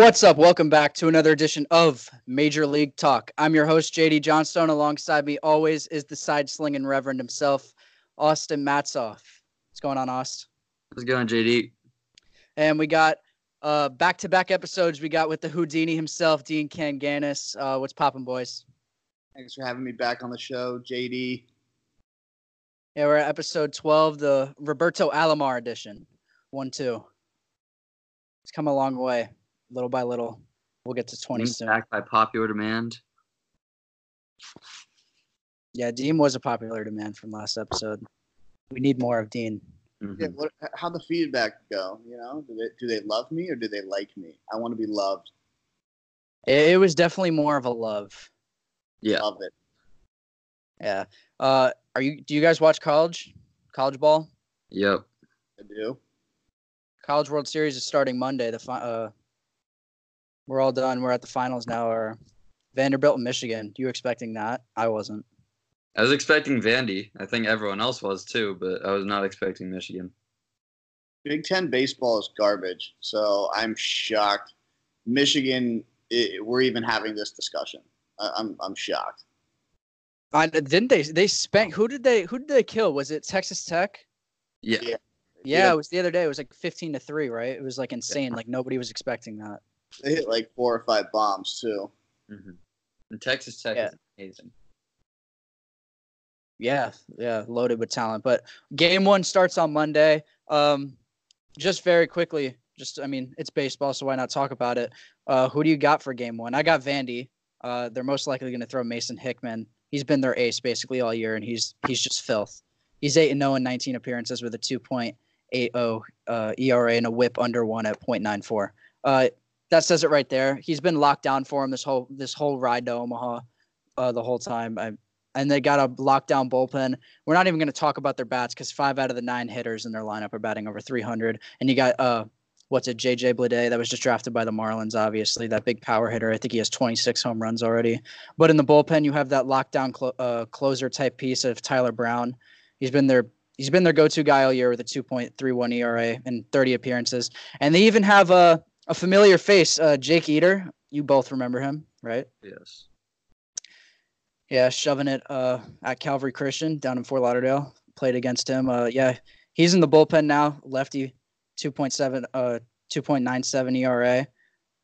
What's up? Welcome back to another edition of Major League Talk. I'm your host, JD Johnstone. Alongside me always is the side slinging Reverend himself, Austin Matzoff. What's going on, Austin? How's it going, JD? And we got uh, back-to-back episodes. We got with the Houdini himself, Dean Kanganis. Uh, what's popping, boys? Thanks for having me back on the show, JD. Yeah, we're at episode 12, the Roberto Alomar edition. One, two. It's come a long way, little by little. We'll get to 20 Named soon. back by popular demand. Yeah, Dean was a popular demand from last episode. We need more of Dean. Mhm. Yeah, what, how the feedback go? You know, do they do they love me or do they like me? I want to be loved. It, it was definitely more of a love. Yeah. Love it. Yeah. Uh, are you? Do you guys watch college? College ball? Yep. I do. College World Series is starting Monday. The fi- uh, we're all done. We're at the finals now. Or Vanderbilt and Michigan. You expecting that? I wasn't. I was expecting Vandy. I think everyone else was too, but I was not expecting Michigan. Big Ten baseball is garbage, so I'm shocked. Michigan, i we're even having this discussion. I, I'm I'm shocked. I, didn't they? They spent. Who did they? Who did they kill? Was it Texas Tech? Yeah. Yeah. Yeah, Yeah. it was the other day. It was like fifteen to three, right? It was like insane. Like nobody was expecting that. They hit like four or five bombs too. hmm And Texas Tech Yeah. is amazing. Yeah, yeah, loaded with talent. But game one starts on Monday. Um, just very quickly, just I mean, it's baseball, so why not talk about it? Uh, who do you got for game one? I got Vandy. Uh, they're most likely going to throw Mason Hickman. He's been their ace basically all year, and he's he's just filth. He's eight and zero in 19 appearances with a 2.80 uh, ERA and a WHIP under one at .94. Uh, that says it right there. He's been locked down for him this whole this whole ride to Omaha, uh, the whole time. I, and they got a lockdown bullpen. We're not even going to talk about their bats because five out of the nine hitters in their lineup are batting over 300. And you got uh, what's it, JJ Bleday that was just drafted by the Marlins. Obviously, that big power hitter. I think he has 26 home runs already. But in the bullpen, you have that lockdown clo- uh, closer type piece of Tyler Brown. He's been their he's been their go-to guy all year with a 2.31 ERA and 30 appearances. And they even have a a familiar face, uh, Jake Eder. You both remember him, right? Yes. Yeah, shoving it uh, at Calvary Christian down in Fort Lauderdale. Played against him. Uh, yeah, he's in the bullpen now. Lefty, 2.7, uh, 2.97 ERA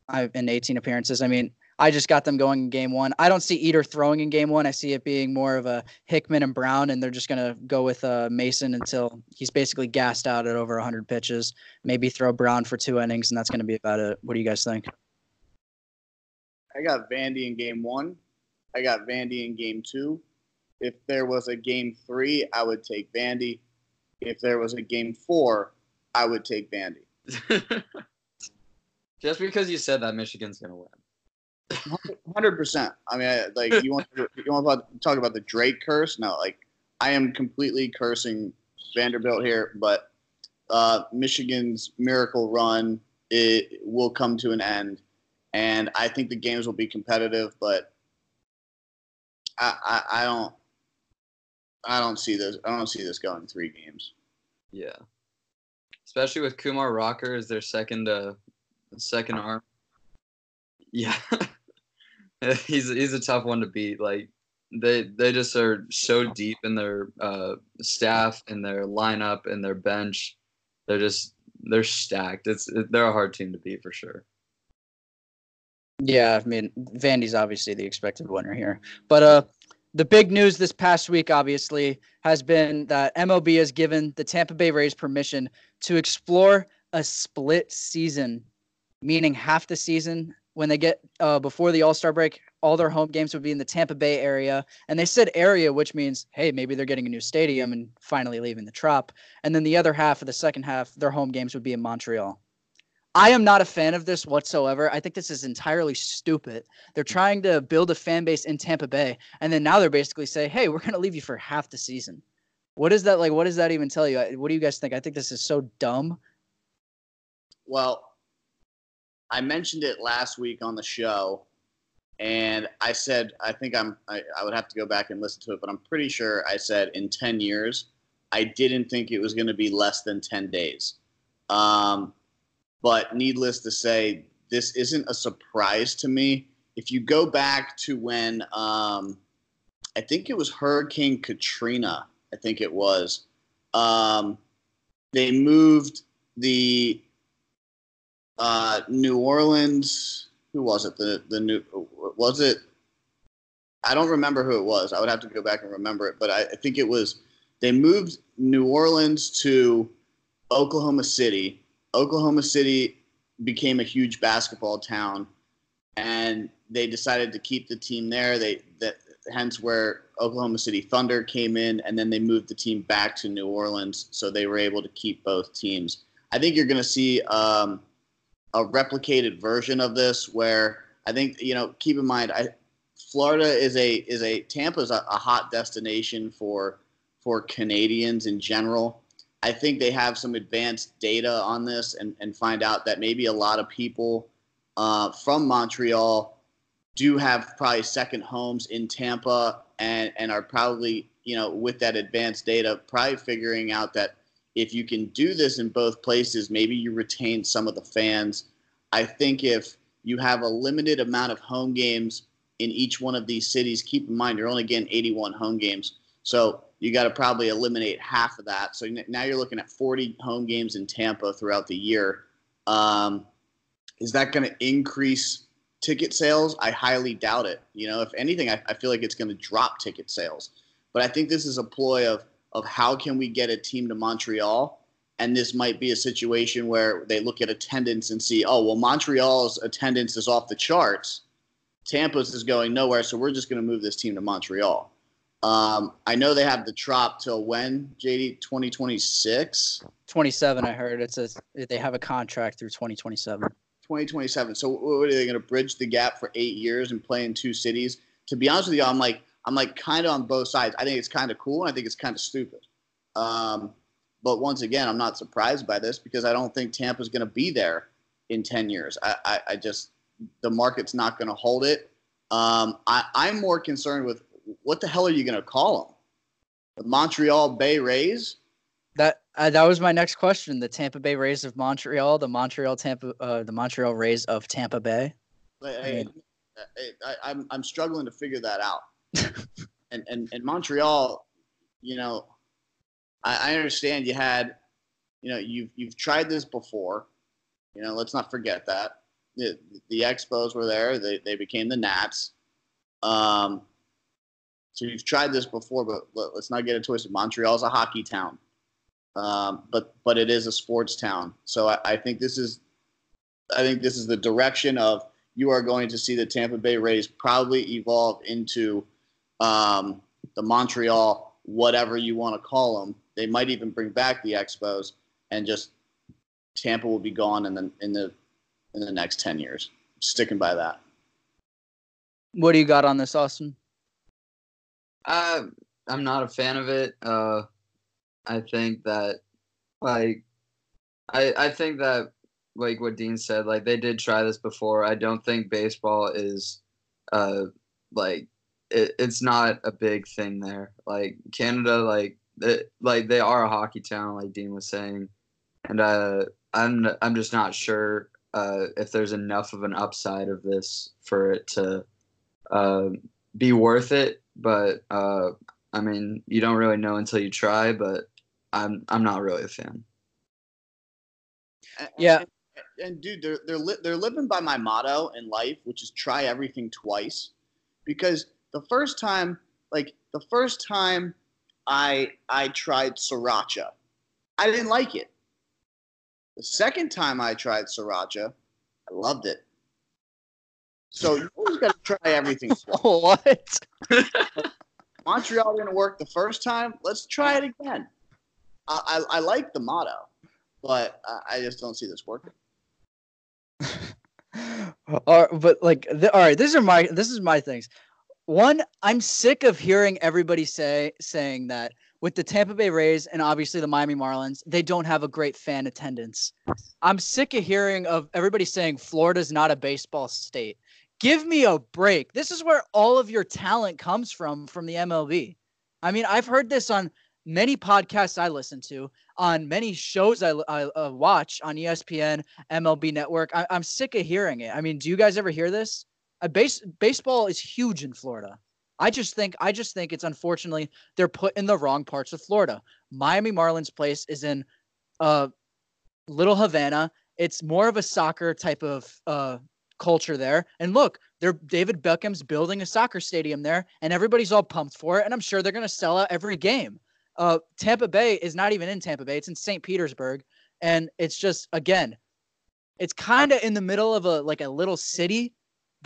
I, in 18 appearances. I mean, I just got them going in game one. I don't see Eder throwing in game one. I see it being more of a Hickman and Brown, and they're just going to go with uh, Mason until he's basically gassed out at over 100 pitches. Maybe throw Brown for two innings, and that's going to be about it. What do you guys think? I got Vandy in game one. I got Vandy in game two. If there was a game three, I would take Vandy. If there was a game four, I would take Vandy. Just because you said that Michigan's gonna win. Hundred percent. I mean, I- like you want to, you want talk about the Drake curse? No, like I am completely cursing Vanderbilt here, but uh, Michigan's miracle run it will come to an end, and I think the games will be competitive. But I, I, I don't, I don't see this. I don't see this going three games. Yeah. Especially with Kumar Rocker as their second uh second arm. Yeah. he's he's a tough one to beat. Like they they just are so deep in their uh staff and their lineup and their bench. They're just they're stacked. It's they're a hard team to beat for sure. Yeah, I mean, Vandy's obviously the expected winner here. But uh the big news this past week obviously has been that MLB has given the Tampa Bay Rays permission to explore a split season, meaning half the season when they get uh before the All-Star break, all their home games would be in the Tampa Bay area. And they said area, which means hey, maybe they're getting a new stadium and finally leaving the trop. And then the other half of the second half, their home games would be in Montreal. I am not a fan of this whatsoever. I think this is entirely stupid. They're trying to build a fan base in Tampa Bay, and then now they're basically say, "Hey, we're going to leave you for half the season." What is that like? What does that even tell you? What do you guys think? I think this is so dumb. Well, I mentioned it last week on the show, and I said I think I'm I, I would have to go back and listen to it, but I'm pretty sure I said in ten years I didn't think it was going to be less than ten days. Um, but needless to say, this isn't a surprise to me. If you go back to when um, I think it was Hurricane Katrina, I think it was, um, they moved the uh, New Orleans. Who was it? The the new was it? I don't remember who it was. I would have to go back and remember it, but I, I think it was they moved New Orleans to Oklahoma City. Oklahoma City became a huge basketball town, and they decided to keep the team there. They that hence where Oklahoma City Thunder came in, and then they moved the team back to New Orleans, so they were able to keep both teams. I think you're going to see um, a replicated version of this, where I think you know. Keep in mind, I, Florida is a is a Tampa's a, a hot destination for for Canadians in general. I think they have some advanced data on this and, and find out that maybe a lot of people uh, from Montreal do have probably second homes in Tampa and, and are probably, you know, with that advanced data, probably figuring out that if you can do this in both places, maybe you retain some of the fans. I think if you have a limited amount of home games in each one of these cities, keep in mind you're only getting 81 home games. So you got to probably eliminate half of that. So now you're looking at 40 home games in Tampa throughout the year. Um, is that going to increase ticket sales? I highly doubt it. You know, if anything, I, I feel like it's going to drop ticket sales. But I think this is a ploy of of how can we get a team to Montreal, and this might be a situation where they look at attendance and see, oh well, Montreal's attendance is off the charts. Tampa's is going nowhere, so we're just going to move this team to Montreal. Um, I know they have the trop till when, JD? 2026? 27, I heard. It says they have a contract through 2027. 2027. So what are they going to bridge the gap for eight years and play in two cities? To be honest with you, I'm like, I'm like kind of on both sides. I think it's kind of cool and I think it's kind of stupid. Um, but once again, I'm not surprised by this because I don't think Tampa's going to be there in 10 years. I, I, I just, the market's not going to hold it. Um, I, I'm more concerned with what the hell are you going to call them? The Montreal Bay Rays? That uh, that was my next question. The Tampa Bay Rays of Montreal, the Montreal Tampa, uh, the Montreal Rays of Tampa Bay. I, I, I, I'm I'm struggling to figure that out. and, and and Montreal, you know, I, I understand you had, you know, you've you've tried this before. You know, let's not forget that the the Expos were there. They they became the Nats. Um, so you've tried this before, but let's not get it twisted. Montreal's a hockey town, um, but but it is a sports town. So I, I think this is, I think this is the direction of you are going to see the Tampa Bay Rays probably evolve into um, the Montreal, whatever you want to call them. They might even bring back the Expos, and just Tampa will be gone in the in the in the next ten years. Sticking by that. What do you got on this, Austin? Uh, I'm not a fan of it. Uh, I think that, like, I I think that like what Dean said, like they did try this before. I don't think baseball is, uh, like it, it's not a big thing there. Like Canada, like it, like they are a hockey town, like Dean was saying, and uh, I'm I'm just not sure uh, if there's enough of an upside of this for it to uh, be worth it but uh, I mean, you don't really know until you try. But I'm I'm not really a fan. Yeah. And, and dude, they're they're li- they're living by my motto in life, which is try everything twice, because the first time, like the first time, I I tried sriracha, I didn't like it. The second time I tried sriracha, I loved it. So you always got to try everything. what? Montreal didn't work the first time. Let's try it again. I, I, I like the motto, but I just don't see this working. all right, but like, the, all right, these are my this is my things. One, I'm sick of hearing everybody say saying that with the Tampa Bay Rays and obviously the Miami Marlins, they don't have a great fan attendance. I'm sick of hearing of everybody saying Florida's not a baseball state. Give me a break. This is where all of your talent comes from from the MLB. I mean, I've heard this on many podcasts I listen to, on many shows I, I uh, watch on ESPN, MLB Network. I, am sick of hearing it. I mean, do you guys ever hear this? Base baseball is huge in Florida. I just think I just think it's unfortunately they're put in the wrong parts of Florida. Miami Marlins place is in uh Little Havana. It's more of a soccer type of uh culture there. And look, they're David Beckham's building a soccer stadium there, and everybody's all pumped for it. And I'm sure they're gonna sell out every game. Uh, Tampa Bay is not even in Tampa Bay; it's in St. Petersburg, and it's just again, it's kind of in the middle of a like a little city,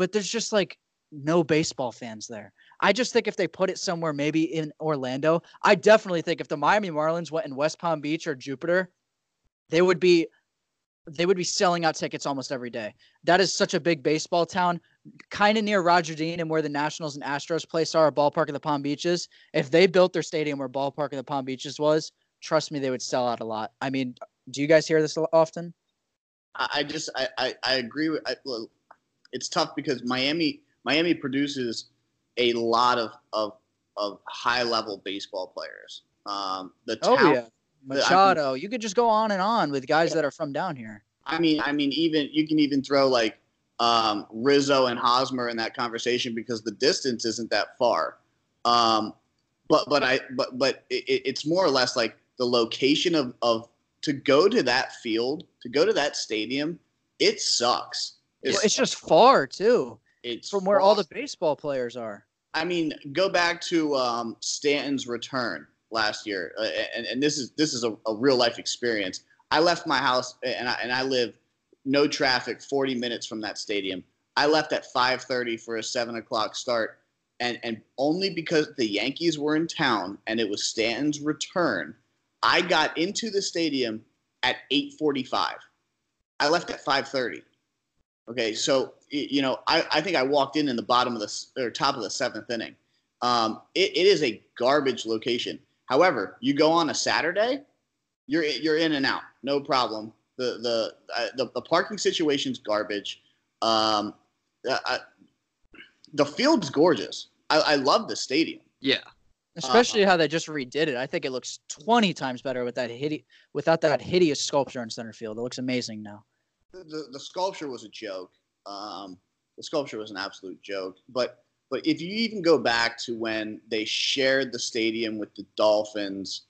but there's just like no baseball fans there. I just think if they put it somewhere, maybe in Orlando, I definitely think if the Miami Marlins went in West Palm Beach or Jupiter, they would be they would be selling out tickets almost every day. That is such a big baseball town, kind of near Roger Dean and where the Nationals and Astros place are, ballpark of the Palm Beaches. If they built their stadium where ballpark of the Palm Beaches was, trust me, they would sell out a lot. I mean, do you guys hear this often? I just I I, I agree with. I, it's tough because Miami Miami produces a lot of of of high level baseball players. Um, the oh yeah, Machado. I mean, you could just go on and on with guys yeah. that are from down here. I mean, I mean, even you can even throw like um, Rizzo and Hosmer in that conversation because the distance isn't that far. Um, but but I but but it, it's more or less like the location of of to go to that field to go to that stadium. It sucks. It's, well, it's just far too. It's from where all the baseball players are. I mean, go back to um, Stanton's return last year, uh, and, and this is this is a, a, real life experience. I left my house, and I, and I live no traffic, 40 minutes from that stadium. I left at 5:30 for a seven o'clock start, and and only because the Yankees were in town and it was Stanton's return, I got into the stadium at 8:45. I left at 5:30. Okay, so you know, I, I think I walked in in the bottom of the or top of the seventh inning. Um, it, it is a garbage location. However, you go on a Saturday, you're you're in and out, no problem. The the uh, the, the parking situation's garbage. Um, uh, the field's gorgeous. I, I love the stadium. Yeah, especially uh, how they just redid it. I think it looks twenty times better with that hide- without that hideous sculpture in center field. It looks amazing now the, the sculpture was a joke. Um, the sculpture was an absolute joke. But but if you even go back to when they shared the stadium with the Dolphins,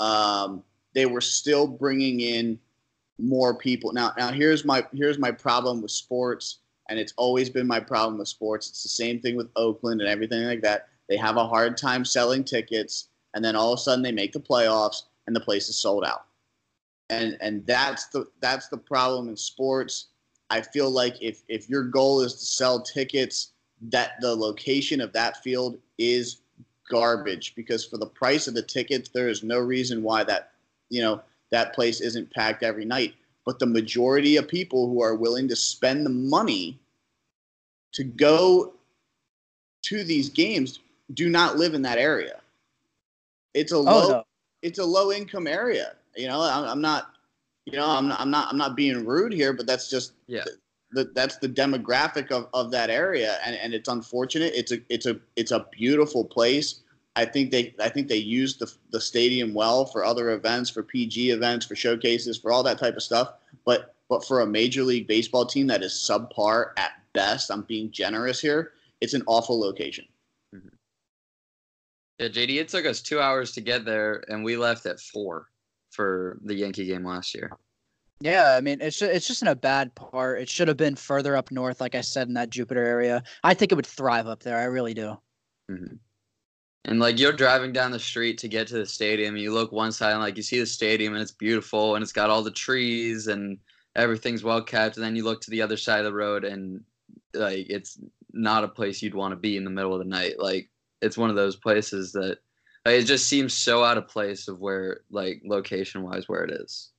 um, they were still bringing in more people. Now now here's my here's my problem with sports, and it's always been my problem with sports. It's the same thing with Oakland and everything like that. They have a hard time selling tickets, and then all of a sudden they make the playoffs and the place is sold out and and that's the that's the problem in sports. I feel like if if your goal is to sell tickets, that the location of that field is garbage because for the price of the tickets, there is no reason why that you know that place isn't packed every night. But the majority of people who are willing to spend the money to go to these games do not live in that area. It's a oh, low no. it's a low income area. You know, I'm, I'm not, you know, I'm not, I'm not, I'm not being rude here, but that's just yeah. The, that's the demographic of, of that area, and, and it's unfortunate. It's a it's a it's a beautiful place. I think they I think they use the the stadium well for other events, for PG events, for showcases, for all that type of stuff. But but for a major league baseball team that is subpar at best, I'm being generous here. It's an awful location. Mm-hmm. Yeah, JD, it took us two hours to get there, and we left at four for the Yankee game last year. Yeah, I mean it's just, it's just in a bad part. It should have been further up north, like I said, in that Jupiter area. I think it would thrive up there. I really do. Mm-hmm. And like you're driving down the street to get to the stadium, you look one side and like you see the stadium and it's beautiful and it's got all the trees and everything's well kept. And then you look to the other side of the road and like it's not a place you'd want to be in the middle of the night. Like it's one of those places that like, it just seems so out of place of where, like, location wise, where it is.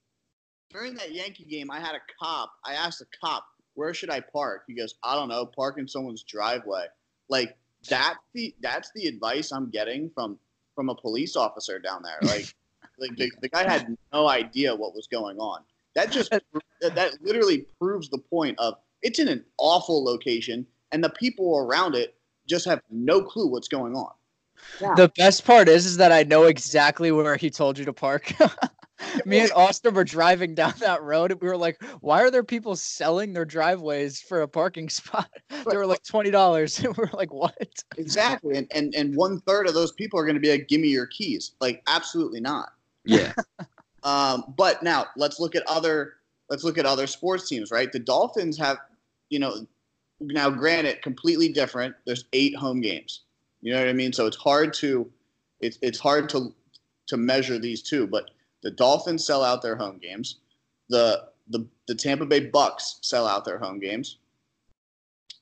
During that Yankee game, I had a cop. I asked the cop, "Where should I park?" He goes, "I don't know. Park in someone's driveway." Like that's The that's the advice I'm getting from from a police officer down there. Like, like the, the guy had no idea what was going on. That just that literally proves the point of it's in an awful location and the people around it just have no clue what's going on. Yeah. The best part is, is that I know exactly where he told you to park. Me and Austin were driving down that road, and we were like, "Why are there people selling their driveways for a parking spot?" They were like twenty dollars, and we are like, "What?" Exactly, and and and one third of those people are going to be like, "Give me your keys." Like, absolutely not. Yeah. Um, but now let's look at other let's look at other sports teams, right? The Dolphins have, you know, now granted, completely different. There's eight home games. You know what I mean? So it's hard to it's it's hard to to measure these two, but the Dolphins sell out their home games. The the the Tampa Bay Bucks sell out their home games.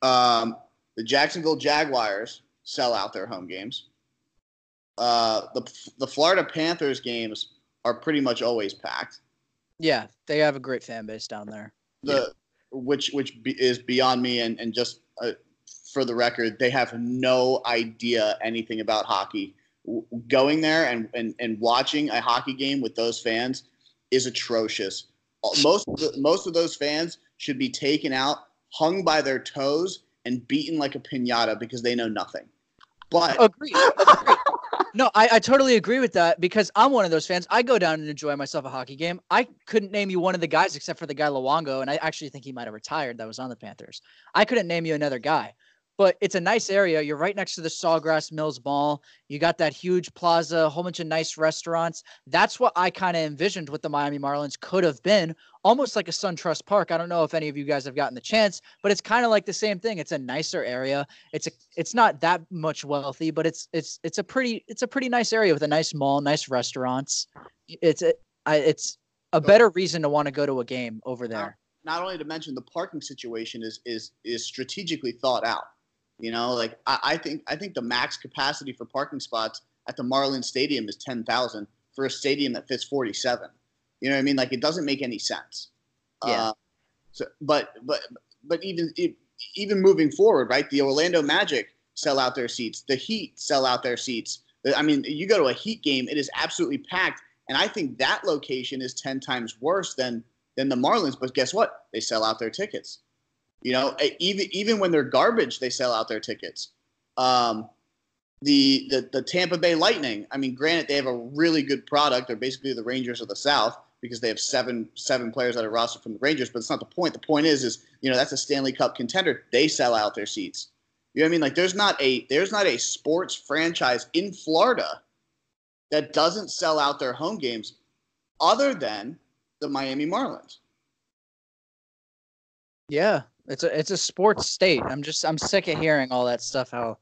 Um, the Jacksonville Jaguars sell out their home games. Uh, the the Florida Panthers games are pretty much always packed. Yeah, they have a great fan base down there. The which which be, is beyond me, and and just uh, for the record, they have no idea anything about hockey. W- Going there and, and and watching a hockey game with those fans is atrocious. Most of the, most of those fans should be taken out, hung by their toes, and beaten like a pinata because they know nothing. But. Agreed. no, I, I totally agree with that because I'm one of those fans. I go down and enjoy myself a hockey game. I couldn't name you one of the guys except for the guy Luongo, and I actually think he might have retired that was on the Panthers. I couldn't name you another guy. But it's a nice area. You're right next to the Sawgrass Mills Mall. You got that huge plaza, a whole bunch of nice restaurants. That's what I kind of envisioned what the Miami Marlins could have been, almost like a SunTrust Park. I don't know if any of you guys have gotten the chance, but it's kind of like the same thing. It's a nicer area. It's a it's not that much wealthy, but it's it's it's a pretty it's a pretty nice area with a nice mall, nice restaurants. It's a, I, it's a better reason to want to go to a game over there. not only to mention the parking situation is is is strategically thought out. You know, like I, I think I think the max capacity for parking spots at the Marlins Stadium is ten thousand for a stadium that fits forty seven. You know what I mean? Like it doesn't make any sense. Yeah. Uh, so, but but but even even moving forward, right? The Orlando Magic sell out their seats. The Heat sell out their seats. I mean, you go to a Heat game, it is absolutely packed, and I think that location is ten times worse than than the Marlins. But guess what? They sell out their tickets. You know, even even when they're garbage, they sell out their tickets. Um, the, the the Tampa Bay Lightning. I mean, granted, they have a really good product. They're basically the Rangers of the South because they have seven seven players that are rostered from the Rangers. But it's not the point. The point is, is you know that's a Stanley Cup contender. They sell out their seats. You know what I mean? Like there's not a there's not a sports franchise in Florida that doesn't sell out their home games, other than the Miami Marlins. Yeah, it's a it's a sports state. I'm just I'm sick of hearing all that stuff. How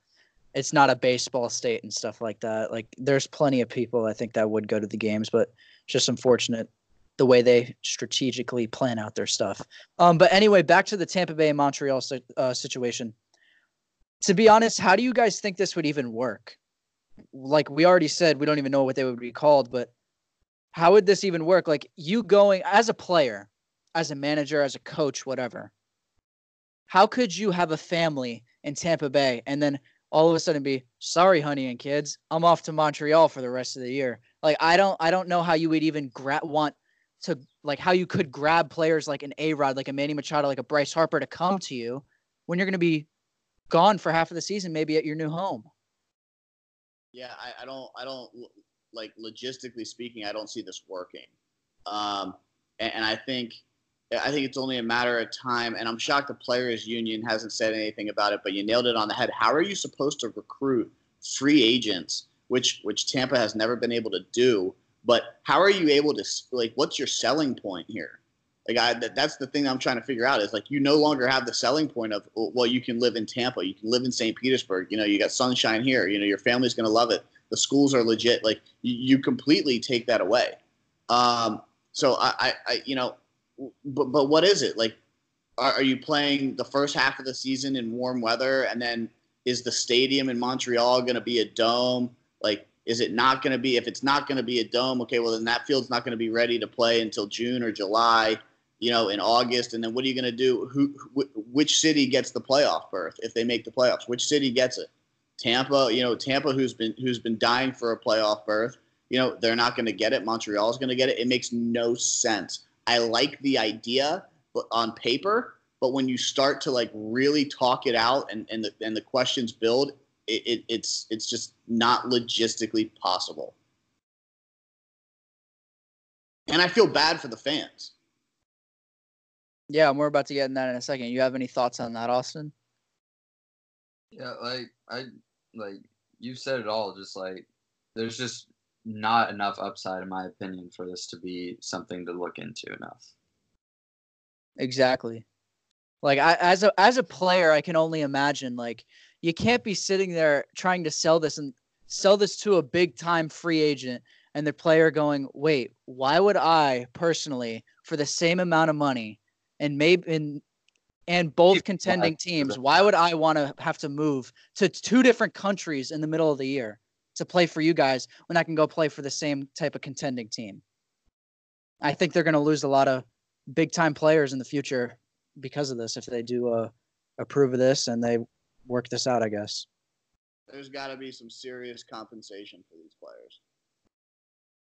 it's not a baseball state and stuff like that. Like there's plenty of people I think that would go to the games, but just unfortunate the way they strategically plan out their stuff. Um, but anyway, back to the Tampa Bay and Montreal uh, situation. To be honest, how do you guys think this would even work? Like we already said, we don't even know what they would be called, but how would this even work? Like you going as a player, as a manager, as a coach, whatever. How could you have a family in Tampa Bay and then all of a sudden be sorry, honey and kids, I'm off to Montreal for the rest of the year? Like I don't, I don't know how you would even gra- want to like how you could grab players like an A Rod, like a Manny Machado, like a Bryce Harper to come to you when you're going to be gone for half of the season, maybe at your new home. Yeah, I, I don't, I don't like logistically speaking, I don't see this working. Um, and, and I think, I think it's only a matter of time. And I'm shocked the players' union hasn't said anything about it. But you nailed it on the head. How are you supposed to recruit free agents, which which Tampa has never been able to do? But how are you able to like? What's your selling point here? Like I, that, that's the thing I'm trying to figure out is like you no longer have the selling point of well you can live in Tampa, you can live in St. Petersburg, you know you got sunshine here, you know your family's gonna love it, the schools are legit, like you, you completely take that away. Um, so I, I, you know, but but what is it like? Are, are you playing the first half of the season in warm weather, and then is the stadium in Montreal going to be a dome? Like, is it not going to be? If it's not going to be a dome, okay, well then that field's not going to be ready to play until June or July you know, in August, and then what are you going to do? Who, wh- which city gets the playoff berth if they make the playoffs? Which city gets it? Tampa, you know, Tampa, who's been who's been dying for a playoff berth, you know, they're not going to get it. Montreal's going to get it. It makes no sense. I like the idea, but on paper, but when you start to like really talk it out and and the and the questions build, it, it, it's it's just not logistically possible. And I feel bad for the fans. Yeah, we're about to get in that in a second. You have any thoughts on that, Austin? Yeah, like I like you said it all. Just like there's just not enough upside, in my opinion, for this to be something to look into enough. Exactly. Like I, as a as a player, I can only imagine. Like you can't be sitting there trying to sell this and sell this to a big time free agent, and the player going, "Wait, why would I personally, for the same amount of money, and maybe in and both contending teams, why would I want to have to move to two different countries in the middle of the year to play for you guys when I can go play for the same type of contending team? I think they're going to lose a lot of big time players in the future because of this if they do uh, approve of this and they work this out, I guess. There's got to be some serious compensation for these players.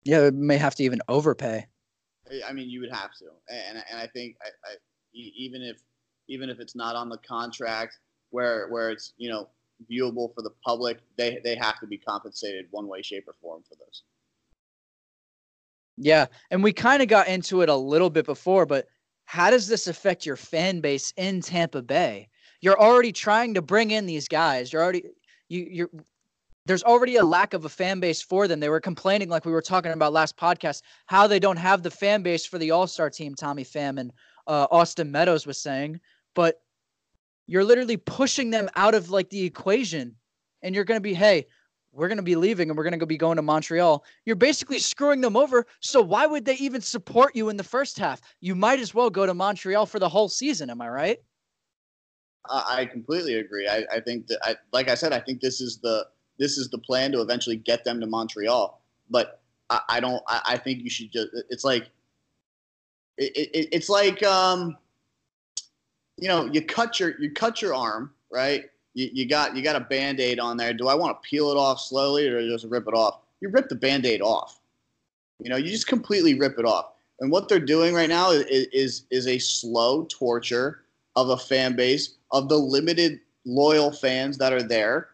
Yeah, it may have to even overpay. I mean, you would have to, and and I think I, I, even if even if it's not on the contract where where it's you know viewable for the public, they they have to be compensated one way, shape, or form for those. Yeah, and we kind of got into it a little bit before, but how does this affect your fan base in Tampa Bay? You're already trying to bring in these guys. You're already you you're there's already a lack of a fan base for them. They were complaining, like we were talking about last podcast, how they don't have the fan base for the All Star team. Tommy Pham and uh, Austin Meadows was saying, but you're literally pushing them out of like the equation, and you're going to be, hey, we're going to be leaving and we're going to be going to Montreal. You're basically screwing them over. So why would they even support you in the first half? You might as well go to Montreal for the whole season. Am I right? I completely agree. I, I think that, I, like I said, I think this is the this is the plan to eventually get them to Montreal. But I, I don't. I, I, think you should just. It's like. It, it, it's like um, you know, you cut your you cut your arm, right? You, you got you got a band-aid on there. Do I want to peel it off slowly or just rip it off? You rip the band-aid off. You know, you just completely rip it off. And what they're doing right now is is, is a slow torture of a fan base of the limited loyal fans that are there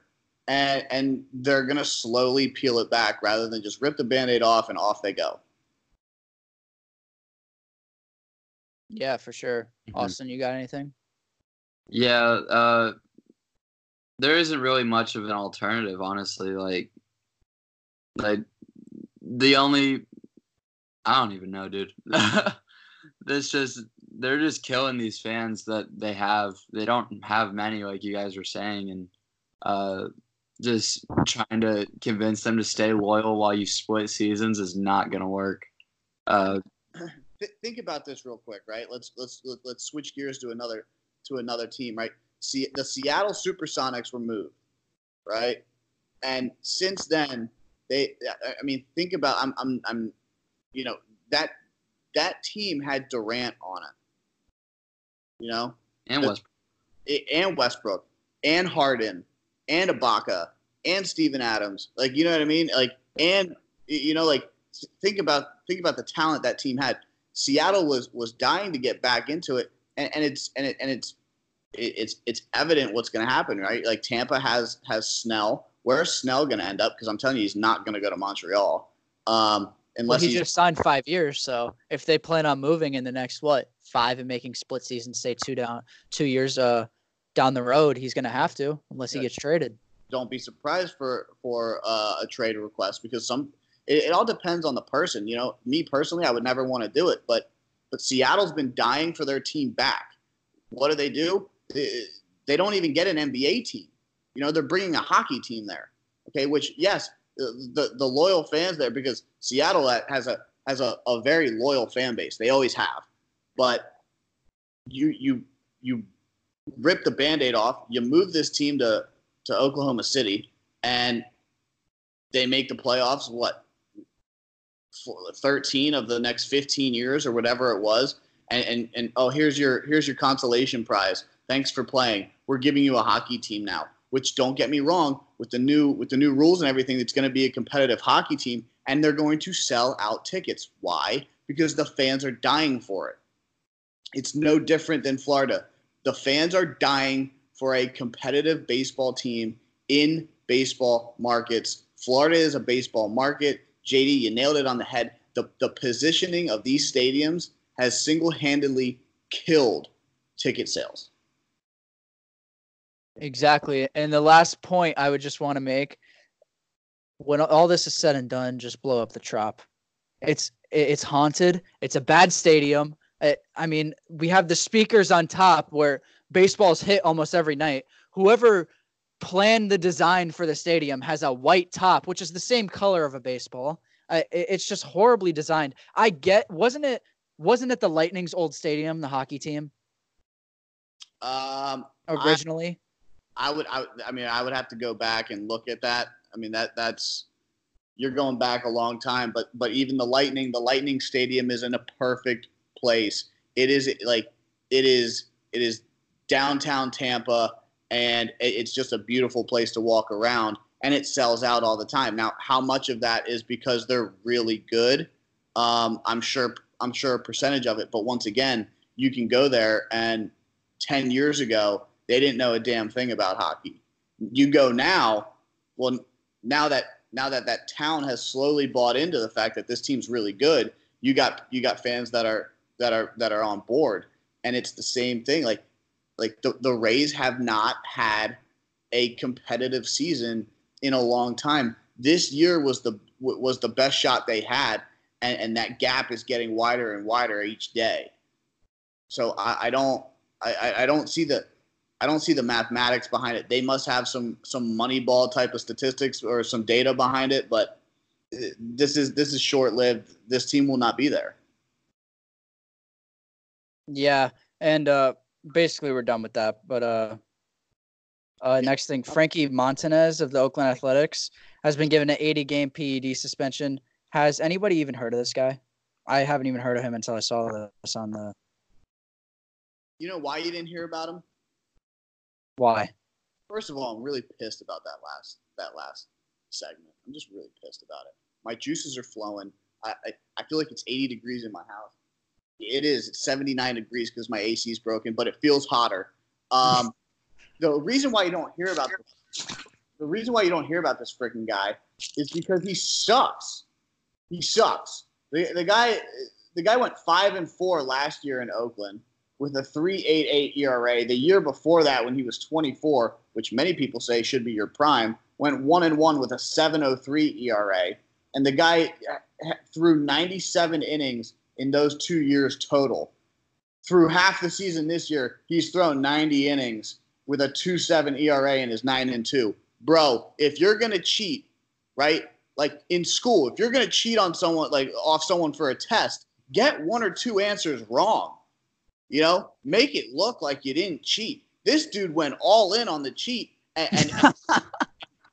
and and they're gonna slowly peel it back rather than just rip the band-aid off and off they go yeah for sure mm-hmm. austin you got anything yeah uh there isn't really much of an alternative honestly like like the only i don't even know dude this just they're just killing these fans that they have they don't have many like you guys were saying and uh just trying to convince them to stay loyal while you split seasons is not going to work. Uh, think about this real quick, right? Let's let's let's switch gears to another to another team, right? See, the Seattle SuperSonics were moved, right? And since then, they, I mean, think about, I'm, I'm, I'm, you know, that that team had Durant on it, you know, and Westbrook, and Westbrook, and Harden, and Ibaka and Steven Adams. Like, you know what I mean? Like, and you know, like think about think about the talent that team had. Seattle was was dying to get back into it, and, and it's and it, and it's it's it's evident what's going to happen, right? Like Tampa has has Snell. Where's Snell going to end up? Because I'm telling you, he's not going to go to Montreal. Um, unless well, he just signed five years. So if they plan on moving in the next what five and making split seasons, say two down two years uh down the road, he's going to have to unless he gets traded don't be surprised for for uh, a trade request because some it, it, all depends on the person. You know, me personally, I would never want to do it, but but Seattle's been dying for their team back. What do they do? They, don't even get an NBA team. You know, they're bringing a hockey team there. Okay, which yes, the, the loyal fans there because Seattle has a has a, a very loyal fan base. They always have, but you you you rip the band-aid off you move this team to to Oklahoma City, and they make the playoffs. What, thirteen of the next fifteen years, or whatever it was. And, and and oh, here's your here's your consolation prize. Thanks for playing. We're giving you a hockey team now. Which don't get me wrong, with the new with the new rules and everything, it's going to be a competitive hockey team, and they're going to sell out tickets. Why? Because the fans are dying for it. It's no different than Florida. The fans are dying for a competitive baseball team in baseball markets. Florida is a baseball market. JD, you nailed it on the head. The, the positioning of these stadiums has single handedly killed ticket sales. Exactly. And the last point I would just want to make when all this is said and done, just blow up the trop. It's it's haunted. It's a bad stadium. I, I mean, we have the speakers on top where baseball's hit almost every night. Whoever planned the design for the stadium has a white top, which is the same color of a baseball. Uh, it, it's just horribly designed. I get, wasn't it? Wasn't it the Lightning's old stadium, the hockey team? Um, originally. I, I would, I, I mean, I would have to go back and look at that. I mean, that that's you're going back a long time, but but even the Lightning, the Lightning Stadium is in a perfect place. It is like it is it is downtown Tampa, and it's just a beautiful place to walk around, and it sells out all the time. Now, how much of that is because they're really good? Um, I'm sure I'm sure a percentage of it, but once again, you can go there and 10 years ago they didn't know a damn thing about hockey. You go now, well, now that now that that town has slowly bought into the fact that this team's really good, you got you got fans that are that are that are on board, and it's the same thing. Like like the the Rays have not had a competitive season in a long time. This year was the was the best shot they had, and, and that gap is getting wider and wider each day. So I, I don't I, I don't see the I don't see the mathematics behind it. They must have some some Moneyball type of statistics or some data behind it, but uh, this is this is short lived. This team will not be there. Yeah, and uh, basically we're done with that. But uh, uh, next thing, Frankie Montanez of the Oakland Athletics has been given an 80 game PED suspension. Has anybody even heard of this guy? I haven't even heard of him until I saw this on the. You know why you didn't hear about him? Why? First of all, I'm really pissed about that last that last segment. I'm just really pissed about it. My juices are flowing. I, I, I feel like it's 80 degrees in my house. It is. 79 degrees because my AC is broken, but it feels hotter. Um, the reason why you don't hear about this, the reason why you don't hear about this freaking guy is because he sucks. He sucks. The, the guy the guy went five and four last year in Oakland with a 3.88 ERA. The year before that, when he was 24, which many people say should be your prime, went one and one with a 7.03 ERA. And the guy threw 97 innings in those two years total. Through half the season this year, he's thrown 90 innings with a 2.7 ERA and is 9 and 2. Bro, if you're gonna cheat, right? Like in school, if you're gonna cheat on someone, like off someone for a test, get one or two answers wrong you know, make it look like you didn't cheat. This dude went all in on the cheat and and,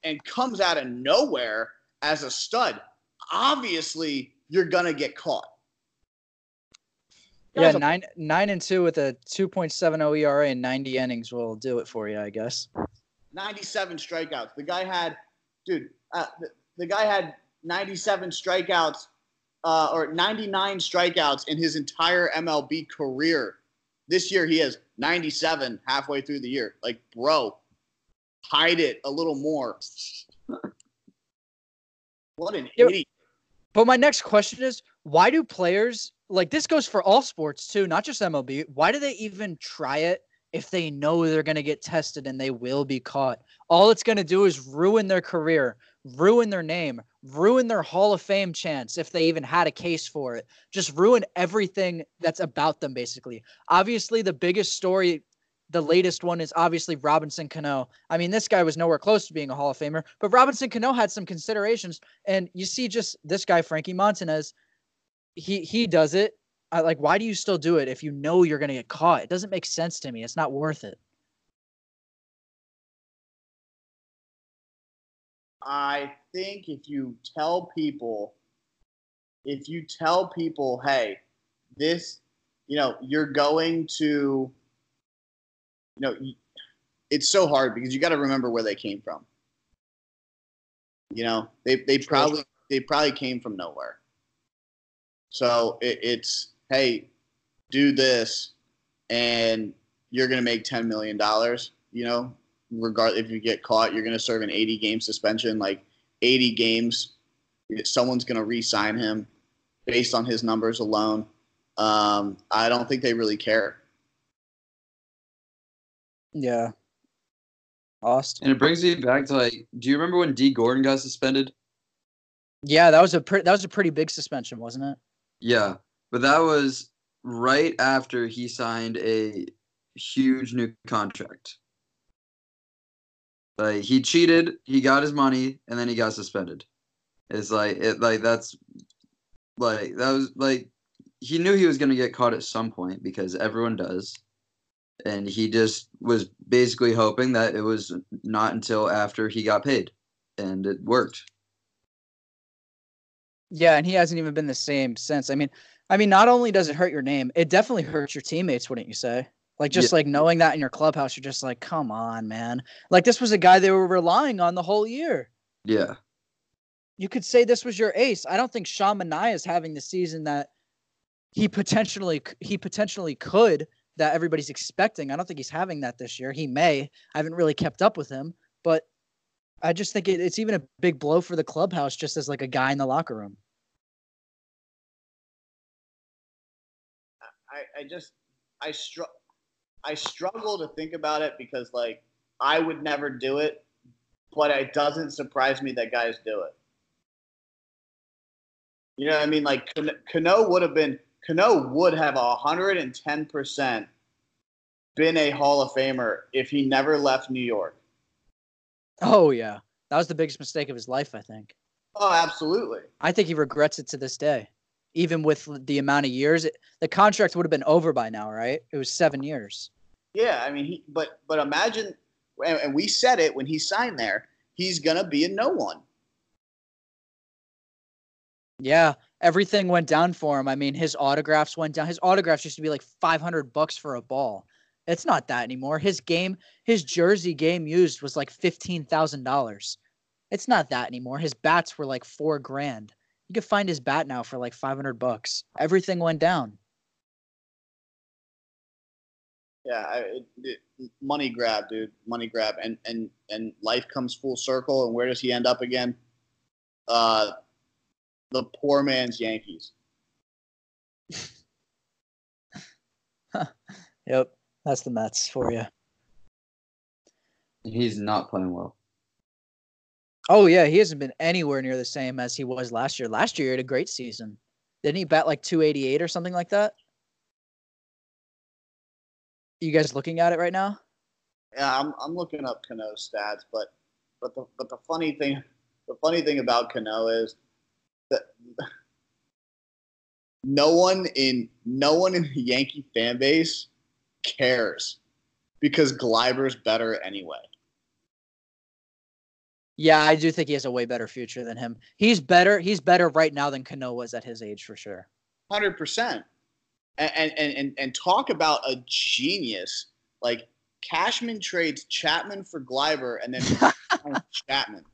and comes out of nowhere as a stud. Obviously, you're gonna get caught. Yeah, nine nine and two with a two point seven oh ERA and ninety innings will do it for you, I guess. Ninety seven strikeouts. The guy had, dude. Uh, the, the guy had ninety seven strikeouts, uh, or ninety nine strikeouts in his entire MLB career. This year he has 97 halfway through the year. Like, bro, hide it a little more. what an idiot. But my next question is why do players like this goes for all sports too, not just MLB. Why do they even try it if they know they're going to get tested and they will be caught? All it's going to do is ruin their career, ruin their name, ruin their Hall of Fame chance if they even had a case for it. Just ruin everything that's about them, basically. Obviously, the biggest story, the latest one, is obviously Robinson Cano. I mean, this guy was nowhere close to being a Hall of Famer, but Robinson Cano had some considerations. And you see, just this guy, Frankie Montanez, he he does it. I, like, why do you still do it if you know you're going to get caught? It doesn't make sense to me. It's not worth it. I think if you tell people, if you tell people, hey, this, you know, you're going to, you know, it's so hard because you got to remember where they came from. You know, they they probably they probably came from nowhere. So it, it's hey, do this, and you're gonna make ten million dollars. You know, regard if you get caught, you're going to serve an 80 game suspension. Like 80 games, someone's going to re-sign him based on his numbers alone. Um, I don't think they really care. Yeah. Austin. And it brings me back to like, do you remember when Dee Gordon got suspended? Yeah, that was a pretty that was a pretty big suspension, wasn't it? Yeah, but that was right after he signed a huge new contract. Like he cheated, he got his money, and then he got suspended. It's like it like that's like that was like he knew he was gonna get caught at some point because everyone does. And he just was basically hoping that it was not until after he got paid. And it worked. Yeah, and he hasn't even been the same since. I mean, I mean, not only does it hurt your name, it definitely hurts your teammates, wouldn't you say? Like just Yeah. like knowing that in your clubhouse, you're just like, come on, man. Like this was a guy they were relying on the whole year. Yeah. You could say this was your ace. I don't think Sean Manaea is having the season that he potentially he potentially could that everybody's expecting. I don't think he's having that this year. He may. I haven't really kept up with him, but I just think it, it's even a big blow for the clubhouse just as like a guy in the locker room. I, I just I str- I struggle to think about it because like I would never do it, but it doesn't surprise me that guys do it. You know what I mean? Like Cano- would have been Cano would have hundred and ten percent been a Hall of Famer if he never left New York. Oh yeah. That was the biggest mistake of his life, I think. Oh, absolutely. I think he regrets it to this day. Even with the amount of years, it, the contract would have been over by now, right? It was 7 years. Yeah, I mean, he but but imagine, and, and we said it when he signed there. He's gonna be a no one. Yeah, everything went down for him. I mean, his autographs went down. His autographs used to be like 500 bucks for a ball. It's not that anymore. His game, his jersey game used was like $15,000. It's not that anymore. His bats were like 4 grand. You could find his bat now for like 500 bucks. Everything went down. Yeah, I, it, it, money grab, dude, money grab, and and and life comes full circle. And where does he end up again? Uh, the poor man's Yankees. huh. Yep, that's the Mets for you. He's not playing well. Oh yeah, he hasn't been anywhere near the same as he was last year. Last year he had a great season. Didn't he bat like 288 or something like that? You guys looking at it right now? Yeah, I'm I'm looking up Cano's stats, but but the but the funny thing the funny thing about Cano is that no one in no one in the Yankee fan base cares because Gleyber's better anyway. Yeah, I do think he has a way better future than him. He's better. He's better right now than Cano was at his age for sure. Hundred percent. And, and and and talk about a genius like Cashman trades Chapman for Gleyber and then Chapman.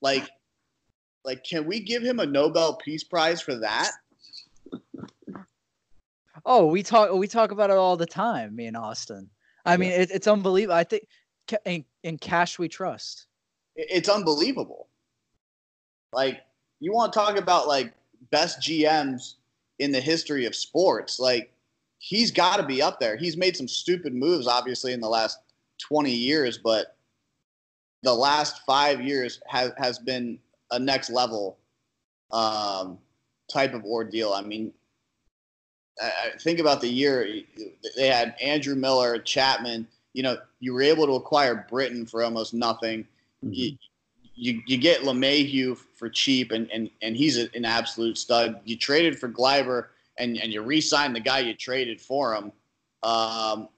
Like, like, can we give him a Nobel Peace Prize for that? Oh, we talk. We talk about it all the time. Me and Austin. I mean, it, it's unbelievable. I think in, in cash we trust. It's unbelievable. Like, you want to talk about like best GMs in the history of sports? Like, he's got to be up there. He's made some stupid moves, obviously, in the last twenty years, but the last five years has has been a next level um, type of ordeal. I mean, I, think about the year they had Andrew Miller, Chapman. You know, you were able to acquire Britton for almost nothing. You, you, you get LeMahieu for cheap, and, and, and he's a, an absolute stud. You traded for Gleyber, and, and you re-signed the guy you traded for him. Um,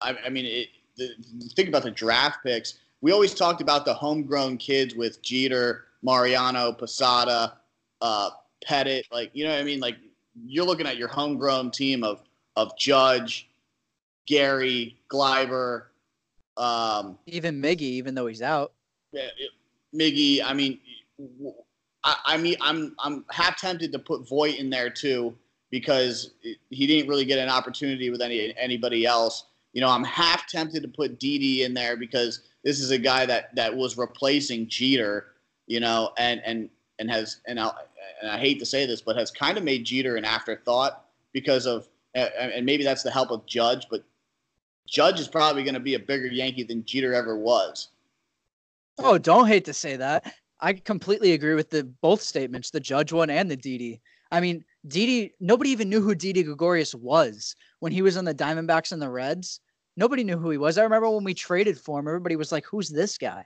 I, I mean, it, the, think about the draft picks. We always talked about the homegrown kids with Jeter, Mariano, Posada, uh, Pettitte. Like, you know what I mean? Like, you're looking at your homegrown team of of Judge, Gary, Gleyber, um, Even Miggy, even though he's out. yeah, it- Miggy. I mean, I mean, I'm I'm half tempted to put Voit in there too because he didn't really get an opportunity with any anybody else. You know, I'm half tempted to put Didi in there because this is a guy that that was replacing Jeter. You know, and and and has and I and I hate to say this, but has kind of made Jeter an afterthought because of and maybe that's the help of Judge, but Judge is probably going to be a bigger Yankee than Jeter ever was. Oh, don't hate to say that. I completely agree with the both statements, the Judge one and the Didi. I mean, Didi, nobody even knew who Didi Gregorius was when he was on the Diamondbacks and the Reds. Nobody knew who he was. I remember when we traded for him, everybody was like, "Who's this guy?"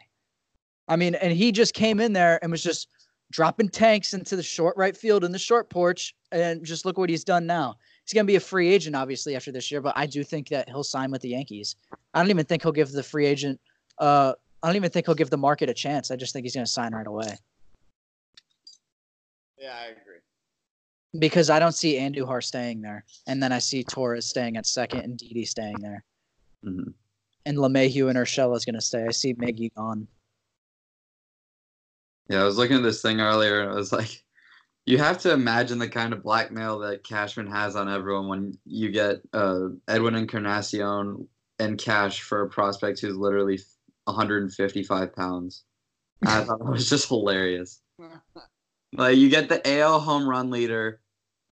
I mean, and he just came in there and was just dropping tanks into the short right field in the short porch, and just look what he's done now. He's going to be a free agent, obviously, after this year, but I do think that he'll sign with the Yankees. I don't even think he'll give the free agent. Uh, I don't even think he'll give the market a chance. I just think he's going to sign right away. Yeah, I agree. Because I don't see Andujar staying there, and then I see Torres staying at second and Didi staying there, Mhm. and LeMahieu and Urshela is going to stay. I see Miggy gone. Yeah, I was looking at this thing earlier and I was like, you have to imagine the kind of blackmail that Cashman has on everyone when you get uh, Edwin Encarnacion and cash for a prospect who's literally 155 pounds. I thought that was just hilarious. Like you get the AL home run leader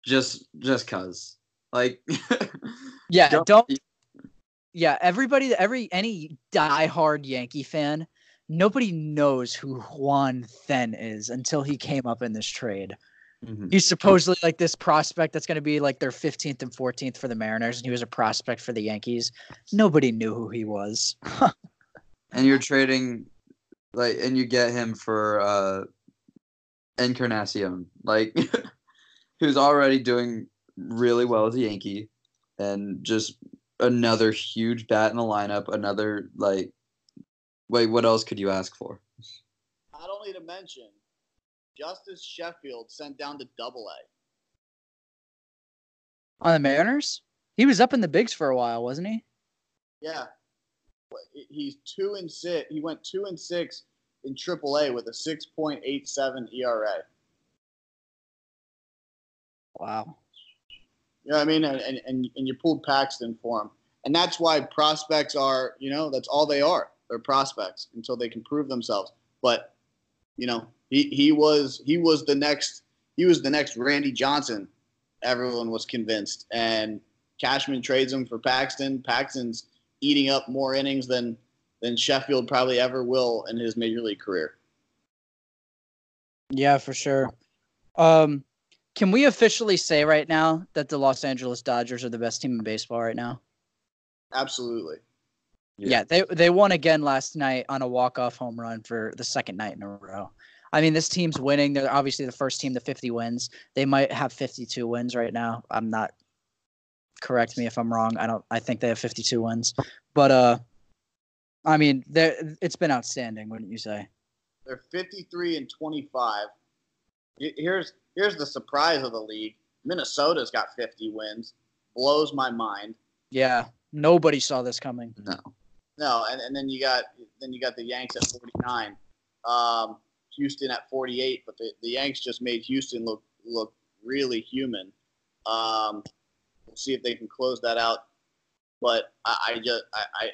just just cuz. Like Yeah, Don't- don't. Yeah, everybody, every any diehard Yankee fan, nobody knows who Juan Then is until he came up in this trade. Mhm. He's supposedly like this prospect that's going to be like their 15th and 14th for the Mariners, and he was a prospect for the Yankees. Nobody knew who he was. and you're trading like and you get him for uh Encarnacion, like who's already doing really well as a Yankee and just another huge bat in the lineup, another like wait, what else could you ask for? Not only to mention, Justus Sheffield sent down to Double A. On the Mariners, he was up in the bigs for a while, wasn't he? Yeah, he's two and six. He went two and six in Triple A with a six point eight seven ERA. Wow. You know what I mean? And, and, and, and you pulled Paxton for him. And that's why prospects are, you know, that's all they are. They're prospects until they can prove themselves. But, you know, he, he was he was the next he was the next Randy Johnson. Everyone was convinced. And Cashman trades him for Paxton. Paxton's eating up more innings than than Sheffield probably ever will in his major league career. Yeah, for sure. Um, can we officially say right now that the Los Angeles Dodgers are the best team in baseball right now? Absolutely. Yeah, they they won again last night on a walk off home run for the second night in a row. I mean, this team's winning. They're obviously the first team to 50 wins. They might have 52 wins right now. I'm not. Correct me if I'm wrong. I don't. I think they have 52 wins, but uh, I mean, they it's been outstanding, wouldn't you say? They're 53 and 25. Here's here's the surprise of the league. Minnesota's got 50 wins. Blows my mind. Yeah, nobody saw this coming. No. No, and, and then you got then you got the Yanks at 49. Um, Houston at 48, but the, the Yanks just made Houston look look really human. Um, we'll see if they can close that out. But I, I just I, I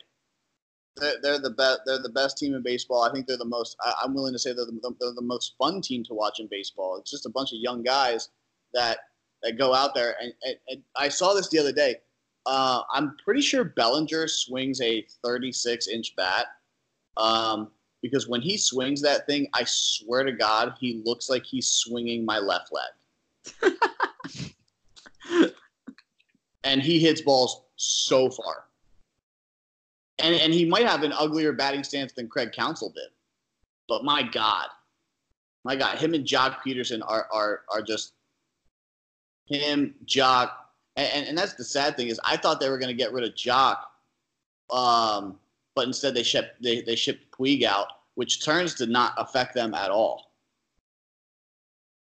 they're, they're the best they're the best team in baseball. I think they're the most. I, I'm willing to say they're the, they're the most fun team to watch in baseball. It's just a bunch of young guys that that go out there and, and, and I saw this the other day. Uh, I'm pretty sure Bellinger swings a 36 inch bat. Um, because when he swings that thing, I swear to God, he looks like he's swinging my left leg. and he hits balls so far. And, and he might have an uglier batting stance than Craig Counsell did. But my God, my God, him and Joc Pederson are, are, are just him, Jock, and, and that's the sad thing is I thought they were going to get rid of Joc, um, but instead they shipped they, they shipped Puig out, which turns to not affect them at all.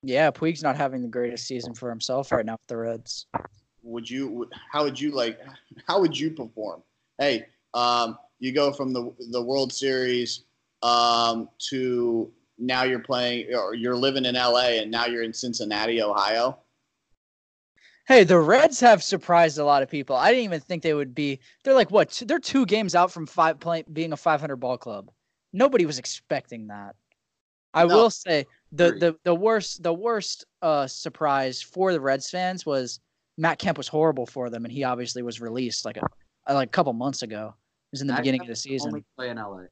Yeah, Puig's not having the greatest season for himself right now with the Reds. Would you? How would you like? How would you perform? Hey, um, you go from the the World Series um, to now you're playing or you're living in LA and now you're in Cincinnati, Ohio. Hey, the Reds have surprised a lot of people. I didn't even think they would be. They're like what? two- They're two games out from five playing being a 500 ball club. Nobody was expecting that. I No. will say the the the worst the worst uh surprise for the Reds fans was Matt Kemp was horrible for them, and he obviously was released like a uh, like a couple months ago. It was in the Matt beginning Kemp of the season. Only play in LA.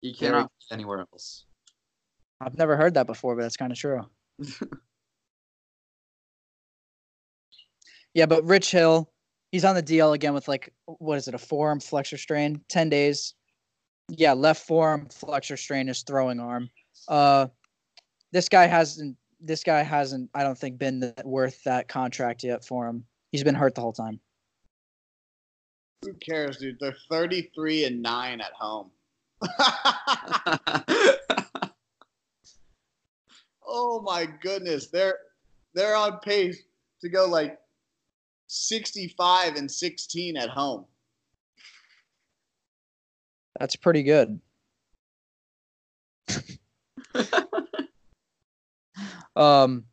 He Very- cannot anywhere else. I've never heard that before, but that's kind of true. yeah, but Rich Hill, he's on the DL again with like what is it, a forearm flexor strain, ten days. Yeah, left forearm flexor strain is throwing arm. Uh, this guy hasn't. This guy hasn't. I don't think been th- worth that contract yet for him. He's been hurt the whole time. Who cares, dude? They're 33 and 9 at home. oh my goodness. They're they're on pace to go like 65 and 16 at home. That's pretty good. Um,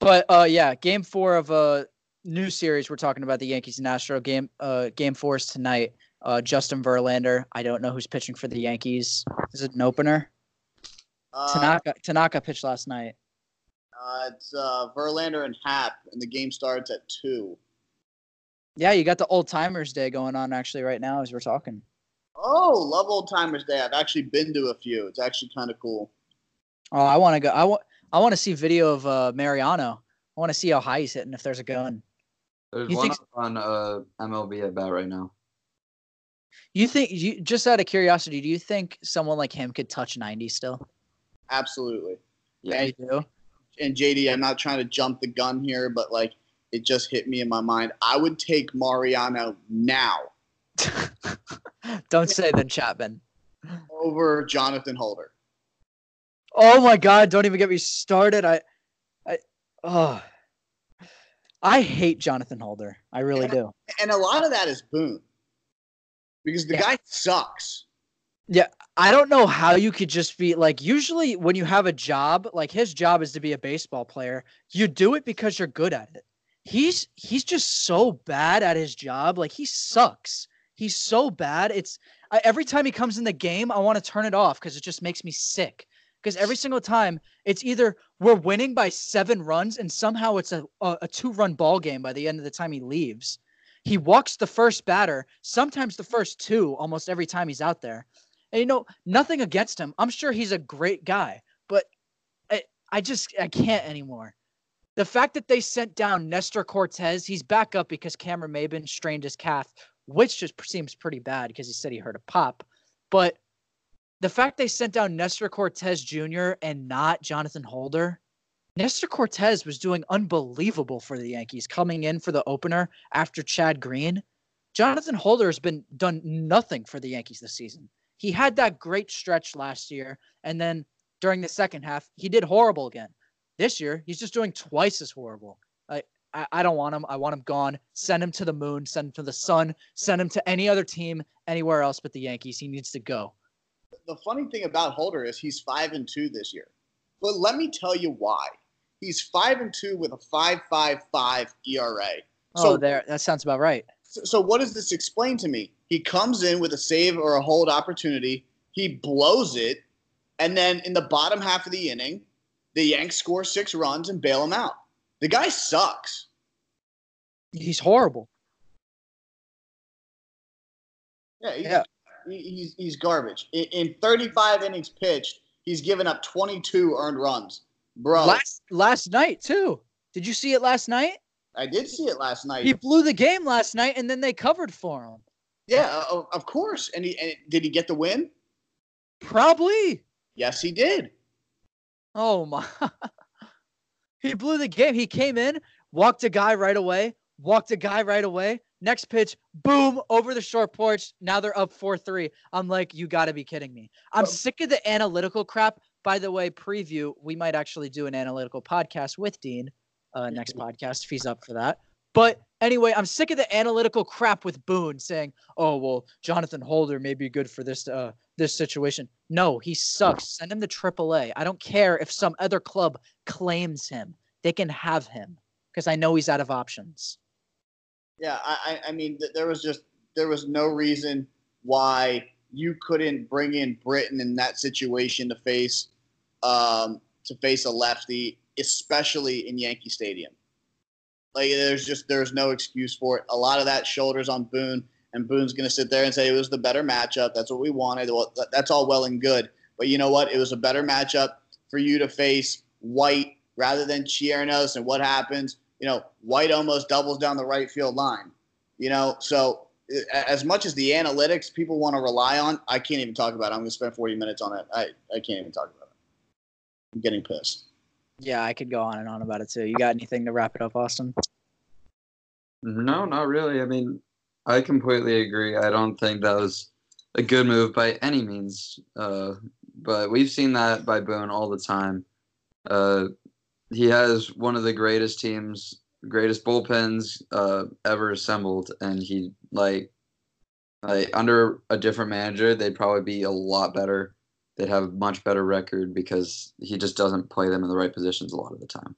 but uh, yeah, game four of a new series. We're talking about the Yankees and Astro game. Uh, game four is tonight. Uh, Justin Verlander. I don't know who's pitching for the Yankees. Is it an opener? Uh, Tanaka. Tanaka pitched last night. Uh, it's uh, Verlander and Happ, and the game starts at 2. Yeah, you got the old timers day going on actually right now as we're talking. Oh, love old timers day. I've actually been to a few. It's actually kind of cool. Oh, I want to go. I want. I want to see video of uh, Mariano. I want to see how high he's hitting if there's a gun. There's You one think- up on uh, MLB at bat right now. You think you just out of curiosity, do you think someone like him could touch 90 still? Absolutely. Yeah. You do? And JD, I'm not trying to jump the gun here, but like it just hit me in my mind. I would take Mariano now Don't say then Chapman. over Jonathan Holder. Oh my god, don't even get me started. I I oh I hate Jonathan Holder. I really do. And a lot of that is Boone. Because the Yeah. guy sucks. I don't know how you could just be like usually when you have a job, like his job is to be a baseball player, you do it because you're good at it. He's he's just so bad at his job. Like he sucks. He's so bad. It's I, every time he comes in the game, I want to turn it off because it just makes me sick. Because every single time it's either we're winning by seven runs and somehow it's a, a, a two run ball game by the end of the time he leaves. He walks the first batter, sometimes the first two, almost every time he's out there. And you know, nothing against him. I'm sure he's a great guy, but I, I just I can't anymore. The fact that they sent down Nestor Cortes, he's back up because Cameron Maybin strained his calf, which just seems pretty bad because he said he heard a pop. But the fact they sent down Nestor Cortes Jr. and not Jonathan Holder, Nestor Cortes was doing unbelievable for the Yankees coming in for the opener after Chad Green. Jonathan Holder has been done nothing for the Yankees this season. He had that great stretch last year, and then during the second half, he did horrible again. This year, he's just doing twice as horrible. I, I, I don't want him. I want him gone. Send him to the moon. Send him to the sun. Send him to any other team anywhere else but the Yankees. He needs to go. The funny thing about Holder is he's five and two this year. But let me tell you why. He's five and two with a five five five ERA. Oh, So- there. That sounds about right. So, so what does this explain to me? He comes in with a save or a hold opportunity, he blows it, and then in the bottom half of the inning, the Yanks score six runs and bail him out. The guy sucks. He's horrible. Yeah, he's, Yeah. he's, he's garbage. In, in 35 innings pitched, he's given up 22 earned runs. Bro, Last last night too. Did you see it last night? I did see it last night. He blew the game last night, and then they covered for him. Yeah, of, of course. And, he, and did he get the win? Probably. Yes, he did. Oh my. he blew the game. He came in, walked a guy right away, walked a guy right away. Next pitch, boom, over the short porch. Now they're up 4 3. I'm like, you got to be kidding me. I'm Oh. sick of the analytical crap. By the way, preview, we might actually do an analytical podcast with Dean uh, next podcast if he's up for that. But anyway, I'm sick of the analytical crap with Boone saying, "Oh well, Jonathan Holder may be good for this uh, this situation." No, he sucks. Send him to AAA. I don't care if some other club claims him. they can have him because I know he's out of options. Yeah, I, I mean, there was just there was no reason why you couldn't bring in Britton in that situation to face um, to face a lefty, especially in Yankee Stadium. Like there's just there's no excuse for it. A lot of that shoulders on Boone, and Boone's going to sit there and say it was the better matchup. That's what we wanted. Well, that's all well and good, but you know what? It was a better matchup for you to face White rather than Chirinos. And what happens? You know, White almost doubles down the right field line. You know, so as much as the analytics people want to rely on, I can't even talk about it. I'm going to spend 40 minutes on it. I, I can't even talk about it. I'm getting pissed. Yeah, I could go on and on about it too. You got anything to wrap it up, Austin? No, not really. I mean, I completely agree. I don't think that was a good move by any means. Uh, but we've seen that by Boone all the time. Uh, he has one of the greatest teams, greatest bullpens uh, ever assembled, and he like like under a different manager, they'd probably be a lot better they'd have a much better record because he just doesn't play them in the right positions a lot of the time.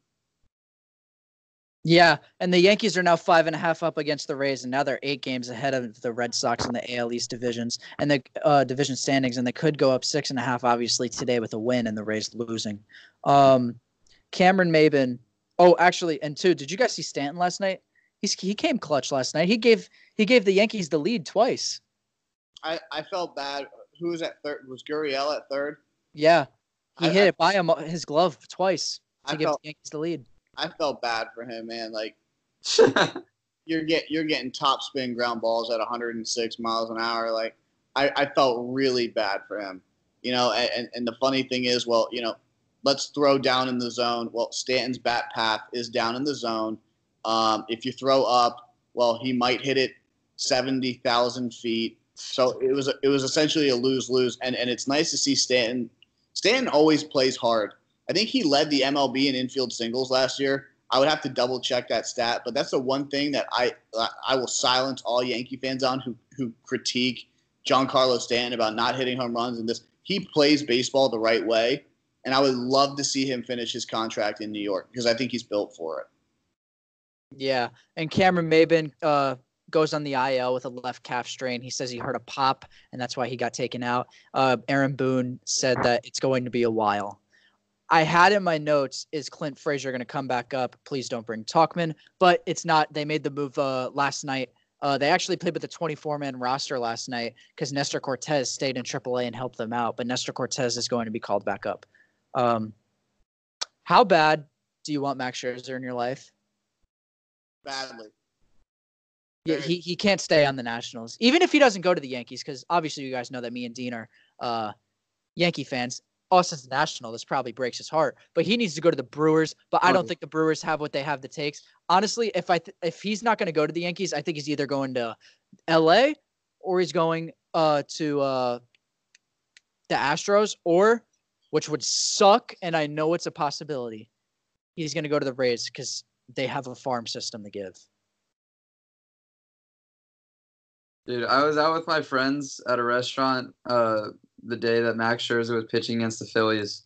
Yeah, and the Yankees are now five and a half up against the Rays, and now they're eight games ahead of the Red Sox in the AL East divisions and the uh, division standings, and they could go up six and a half, obviously today with a win and the Rays losing. Um, Cameron Maybin. Oh, actually, and two, did you guys see Stanton last night? He's he came clutch last night. He gave he gave the Yankees the lead twice. I I felt bad who was at third? Was Gurriel at third? Yeah, he I, hit I, it by him his glove twice to I give felt, the Yankees the lead. I felt bad for him, man. Like you're get you're getting top spin ground balls at 106 miles an hour. Like I, I felt really bad for him. You know, and, and the funny thing is, well, you know, let's throw down in the zone. Well, Stanton's bat path is down in the zone. Um, if you throw up, well, he might hit it 70,000 feet. So it was it was essentially a lose lose, and and it's nice to see Stanton. Stanton always plays hard. I think he led the MLB in infield singles last year. I would have to double check that stat, but that's the one thing that I I will silence all Yankee fans on who who critique Giancarlo Stanton about not hitting home runs and this. He plays baseball the right way, and I would love to see him finish his contract in New York because I think he's built for it. Yeah, and Cameron Maybin uh, goes on the IL with a left calf strain. He says he heard a pop, and that's why he got taken out. Uh, Aaron Boone said that it's going to be a while. I had in my notes is Clint Frazier going to come back up? Please don't bring Tauchman, but it's not. They made the move uh, last night. Uh, they actually played with the 24 man roster last night because Nestor Cortes stayed in AAA and helped them out, but Nestor Cortes is going to be called back up. Um, how bad do you want Max Scherzer in your life? Badly. Yeah, he, he can't stay on the Nationals, even if he doesn't go to the Yankees, because obviously you guys know that me and Dean are uh, Yankee fans. Austin's national. This probably breaks his heart, but he needs to go to the Brewers. But I don't think the Brewers have what they have that takes. Honestly, if I th- if he's not going to go to the Yankees, I think he's either going to L.A. or he's going uh, to uh, the Astros, or which would suck, and I know it's a possibility. He's going to go to the Rays because they have a farm system to give. Dude, I was out with my friends at a restaurant uh, the day that Max Scherzer was pitching against the Phillies.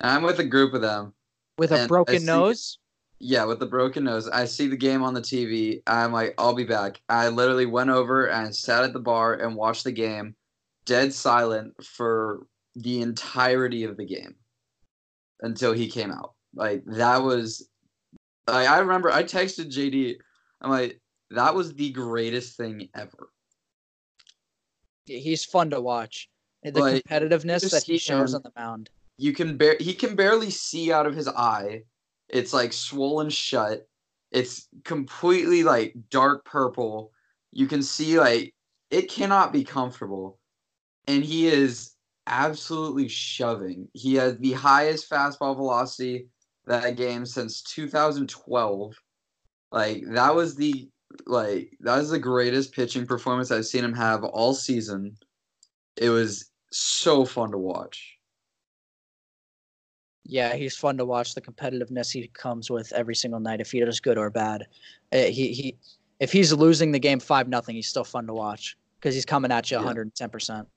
And I'm with a group of them. With a broken see, nose? Yeah, with a broken nose. I see the game on the TV. I'm like, I'll be back. I literally went over and sat at the bar and watched the game, dead silent for the entirety of the game until he came out. Like, that was. Like, I remember I texted JD. I'm like, that was the greatest thing ever he's fun to watch. The like, competitiveness that he shows on the mound. You can bear he can barely see out of his eye. It's like swollen shut. It's completely like dark purple. You can see like it cannot be comfortable. And he is absolutely shoving. He has the highest fastball velocity that game since 2012. Like that was the like that was the greatest pitching performance I've seen him have all season. It was so fun to watch. Yeah, he's fun to watch. The competitiveness he comes with every single night, if he does good or bad. Eh, he he, if he's losing the game five nothing, he's still fun to watch because he's coming at you 110 percent.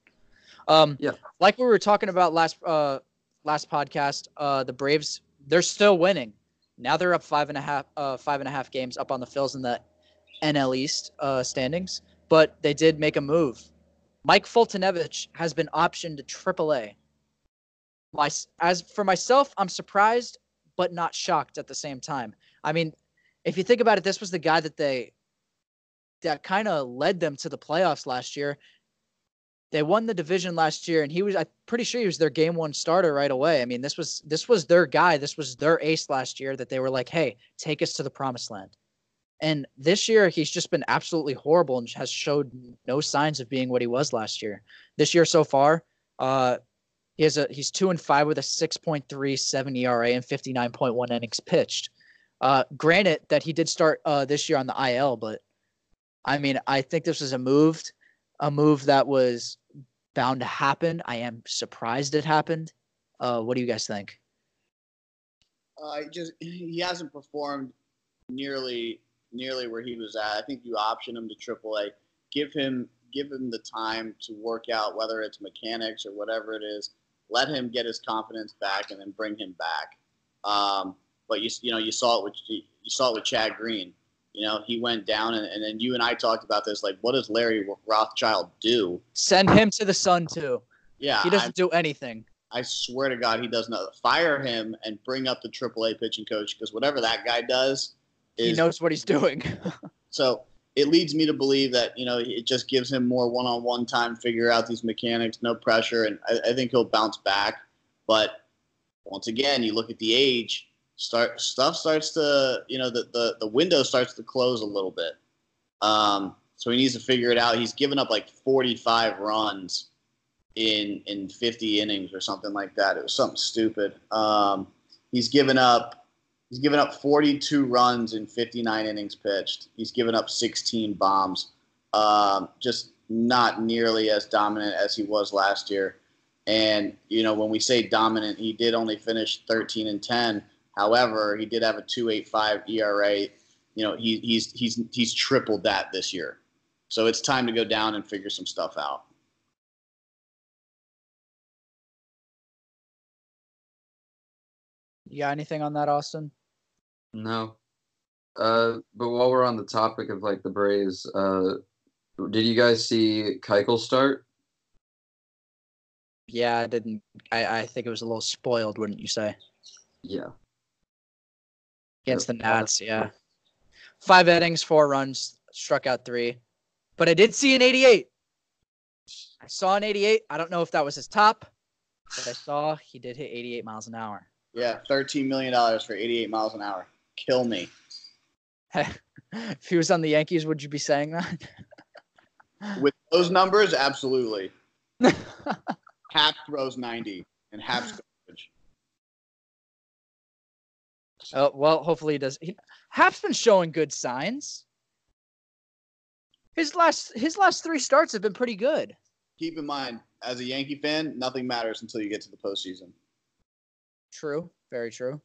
Um, yeah, like we were talking about last uh last podcast, uh, the Braves they're still winning. Now they're up five and a half, uh, five and a half games up on the Phils in the NL East uh, standings. But they did make a move. Mike Foltynewicz has been optioned to AAA. My, as for myself, I'm surprised but not shocked at the same time. I mean, if you think about it, this was the guy that they that kind of led them to the playoffs last year. They won the division last year, and he was I'm pretty sure he was their game one starter right away. I mean, this was this was their guy, this was their ace last year that they were like, hey, take us to the promised land. And this year, he's just been absolutely horrible and has showed no signs of being what he was last year. This year so far, uh, he has a he's two and five with a 6.37 ERA and 59.1 innings pitched. Uh, granted that he did start uh, this year on the IL, but I mean, I think this was a move, a move that was bound to happen. I am surprised it happened. Uh, what do you guys think? Uh, just he hasn't performed nearly nearly where he was at. I think you option him to AAA, give him give him the time to work out whether it's mechanics or whatever it is. Let him get his confidence back, and then bring him back. Um, but you you know you saw it with you saw it with Chad Green. You know he went down, and, and then you and I talked about this. Like, what does Larry Rothschild do? Send him to the sun too. Yeah, he doesn't I, do anything. I swear to God, he does not. Fire him and bring up the AAA pitching coach because whatever that guy does, he knows what he's doing. so it leads me to believe that you know it just gives him more one-on-one time, to figure out these mechanics, no pressure, and I, I think he'll bounce back. But once again, you look at the age start stuff starts to you know the the, the window starts to close a little bit um, so he needs to figure it out he's given up like 45 runs in in 50 innings or something like that it was something stupid um, he's given up he's given up 42 runs in 59 innings pitched he's given up 16 bombs um, just not nearly as dominant as he was last year and you know when we say dominant he did only finish 13 and 10 However, he did have a 2.85 ERA. You know, he, he's he's he's tripled that this year. So it's time to go down and figure some stuff out. You got anything on that, Austin? No. Uh, but while we're on the topic of like the Braves, uh, did you guys see Keuchel start? Yeah, I didn't. I, I think it was a little spoiled, wouldn't you say? Yeah against the Nats. Yeah, five innings, four runs, struck out three, but I did see an 88. I saw an 88. I don't know if that was his top, but I saw he did hit 88 miles an hour. Yeah, 13 million dollars for 88 miles an hour. Kill me. if he was on the Yankees, would you be saying that? With those numbers, absolutely. Happ throws 90 and Happ's Uh, well, hopefully he does. He, Happ's been showing good signs. His last his last three starts have been pretty good. Keep in mind, as a Yankee fan, nothing matters until you get to the postseason. True, very true.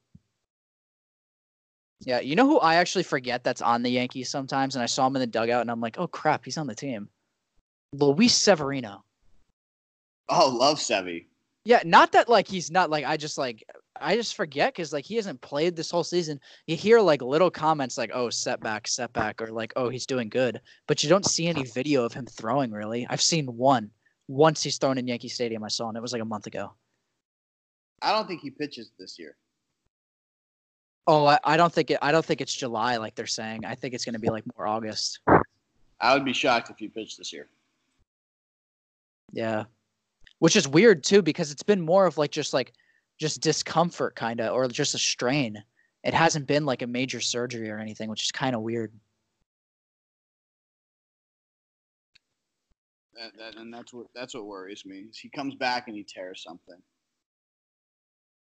Yeah, you know who I actually forget that's on the Yankees sometimes, and I saw him in the dugout, and I'm like, oh crap, he's on the team. Luis Severino. Oh, love Sevy. Yeah, not that like he's not like I just like I just forget because like he hasn't played this whole season. You hear like little comments like "oh setback, setback" or like "oh he's doing good," but you don't see any video of him throwing. Really, I've seen one. Once he's thrown in Yankee Stadium, I saw, and it was like a month ago. I don't think he pitches this year. Oh, I, I don't think it. I don't think it's July like they're saying. I think it's going to be like more August. I would be shocked if he pitched this year. Yeah, which is weird too because it's been more of like just like just discomfort kind of or just a strain. It hasn't been like a major surgery or anything, which is kind of weird. That, that, and that's what that's what worries me. He comes back and he tears something.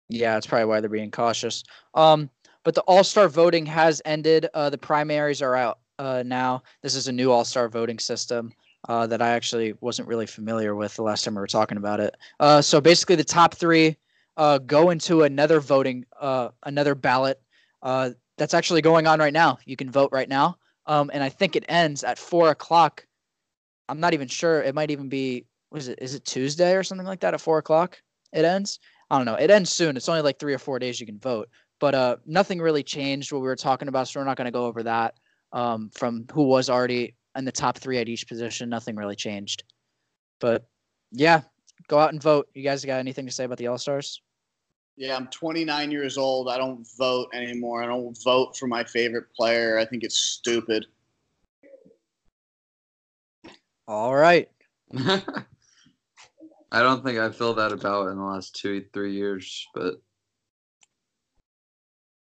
Yeah, that's probably why they're being cautious. Um, but the All Star voting has ended. Uh, the primaries are out uh, now. This is a new All Star voting system uh, that I actually wasn't really familiar with the last time we were talking about it. Uh, so basically, the top three uh, go into another voting, uh, another ballot uh, that's actually going on right now. You can vote right now, um, and I think it ends at four o'clock. I'm not even sure. It might even be. Is it? Is it Tuesday or something like that? At four o'clock, it ends. I don't know. It ends soon. It's only like three or four days you can vote. But uh, nothing really changed what we were talking about, so we're not going to go over that. Um, from who was already in the top three at each position, nothing really changed. But yeah, go out and vote. You guys got anything to say about the All Stars? Yeah, I'm 29 years old. I don't vote anymore. I don't vote for my favorite player. I think it's stupid. All right. I don't think I feel that about in the last two, three years, but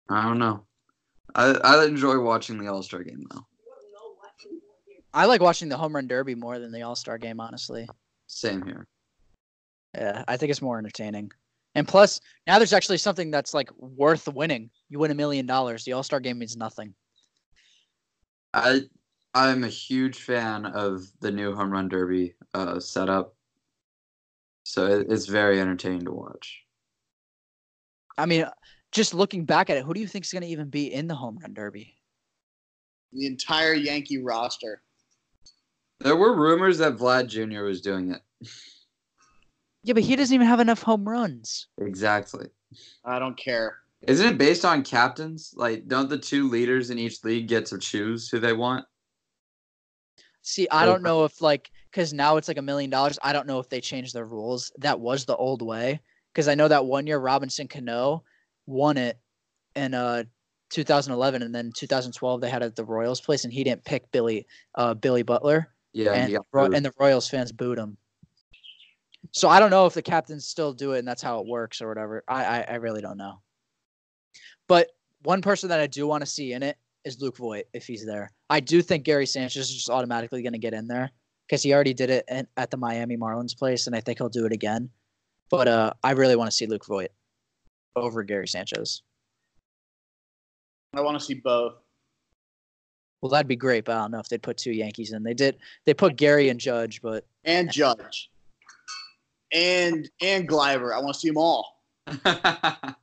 I don't know. I I enjoy watching the All Star game though. I like watching the home run derby more than the All Star game, honestly. Same here. Yeah, I think it's more entertaining. And plus, now there's actually something that's like worth winning. You win a million dollars. The All Star game means nothing. I I'm a huge fan of the new home run derby uh, setup. So it, it's very entertaining to watch. I mean, just looking back at it, who do you think is going to even be in the home run derby? The entire Yankee roster. There were rumors that Vlad Jr. was doing it. Yeah, but he doesn't even have enough home runs. Exactly. I don't care. Isn't it based on captains? Like, don't the two leaders in each league get to choose who they want? See, I Oh, don't know if like because now it's like a million dollars. I don't know if they changed the rules. That was the old way because I know that one year Robinson Cano won it in uh 2011, and then 2012 they had it at the Royals place, and he didn't pick Billy uh Billy Butler, Yeah, and, he got Ro- and the Royals fans booed him. So I don't know if the captains still do it, and that's how it works or whatever. I I, I really don't know. But one person that I do want to see in it is Luke Voit if he's there. I do think Gary Sanchez is just automatically going to get in there because he already did it at the Miami Marlins place, and I think he'll do it again. But uh, I really want to see Luke Voit over Gary Sanchez. I want to see both. Well, that'd be great, but I don't know if they'd put two Yankees in. They did. They put Gary and Judge, but And Judge. And and Gleyber. I want to see them all.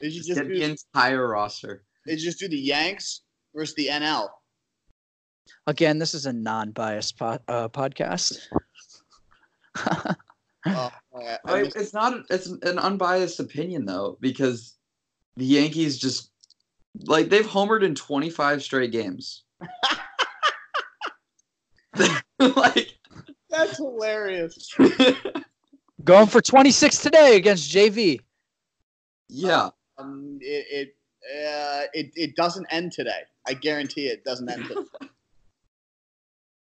They should Just just get the entire roster. they should just do the Yanks versus the NL. again, this is a non-biased pod, uh, podcast. Oh, I- I Like, it's not. It's an unbiased opinion though, because the Yankees just like they've homered in 25 straight games. like, that's hilarious. Going for 26 today against JV. yeah, Um, it it, uh, it it doesn't end today. I guarantee it doesn't end today.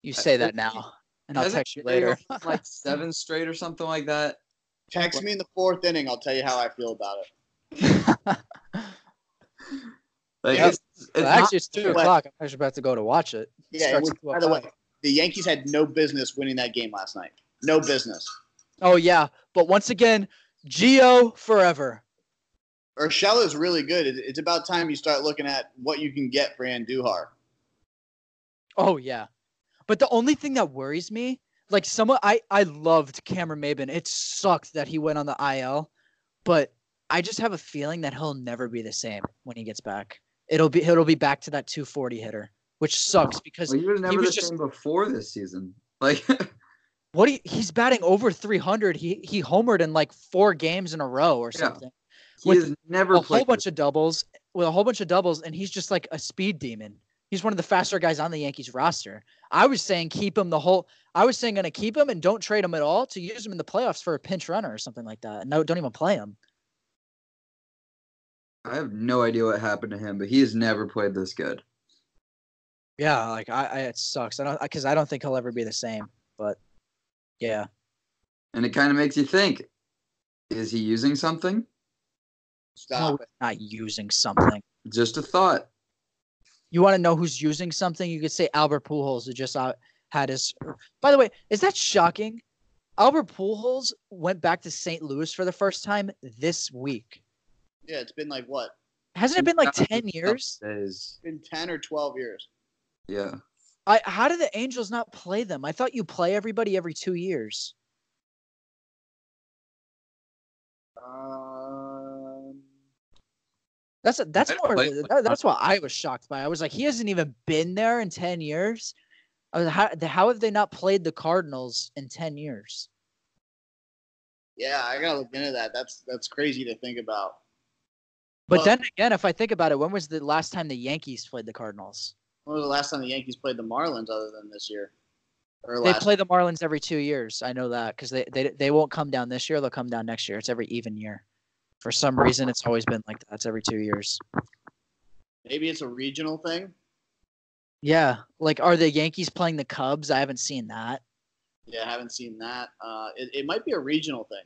You say that now, and I'll Hasn't text you later. like seven straight or something like that. Text me in the fourth inning. I'll tell you how I feel about it. Like, Yep. it's, it's Well, actually, it's two But- o'clock. I'm actually about to go to watch it. It Yeah. It was, by the way, the Yankees had no business winning that game last night. No business. Oh yeah, but once again, Gio forever. Urshela is really good. It's about time you start looking at what you can get for Andujar. Oh yeah, but the only thing that worries me, like someone, I I loved Cameron Maybin. It sucked that he went on the IL, but I just have a feeling that he'll never be the same when he gets back. It'll be it'll be back to that 240 hitter, which sucks because well, he was never was the just- same before this season. Like, what he, he's batting over 300. He he homered in like four games in a row or Yeah. something. he With never a played. whole bunch of doubles with a whole bunch of doubles, and he's just like a speed demon. He's one of the faster guys on the Yankees roster. I was saying keep him the whole. I was saying gonna keep him and don't trade him at all to use him in the playoffs for a pinch runner or something like that. No, don't even play him. I have no idea what happened to him, but he has never played this good. Yeah, like I, I it sucks. I don't because I don't think he'll ever be the same. But yeah, And it kind of makes you think: Is he using something? Stop no, not using something. Just a thought. You want to know who's using something? You could say Albert Pujols, who just out, had his. By the way, is that shocking? Albert Pujols went back to St. Louis for the first time this week. Yeah, it's been like what? Hasn't it been like ten years? It's been ten or twelve years. Yeah. I how do the Angels not play them? I thought you play everybody every two years. Um, That's that's more. play that- them. that's what I was shocked by. I was like, he hasn't even been there in ten years. I was, how, how have they not played the Cardinals in ten years? yeah, I gotta look into that. That's that's crazy to think about. But Well- then again, if I think about it, when was the last time the Yankees played the Cardinals? When was the last time the Yankees played the Marlins other than this year? Or They last play the Marlins every two years. I know that because they, they they won't come down this year. They'll come down next year. It's every even year. For some reason, it's always been like that. It's every two years. maybe it's a regional thing. Yeah, like are the Yankees playing the Cubs? I haven't seen that. Yeah, I haven't seen that. Uh, it, it might be a regional thing.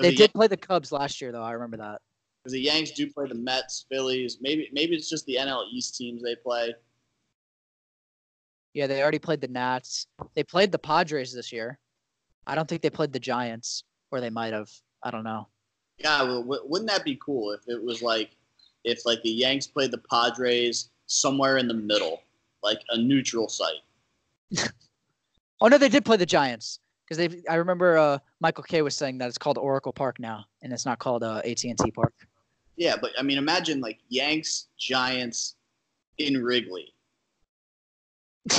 They the did play the Cubs last year, though. I remember that. because the Yanks do play the Mets, Phillies. Maybe maybe it's just the NL East teams they play. Yeah, they already played the Nats. They played the Padres this year. I don't think they played the Giants, or they might have. I don't know. Yeah, well, w- wouldn't that be cool if it was like if like the Yanks played the Padres somewhere in the middle, like a neutral site. Oh no, they did play the Giants because they. I remember uh, Michael Kay was saying that it's called Oracle Park now, and it's not called uh, AT and T Park. Yeah, but I mean, imagine like Yanks Giants in Wrigley.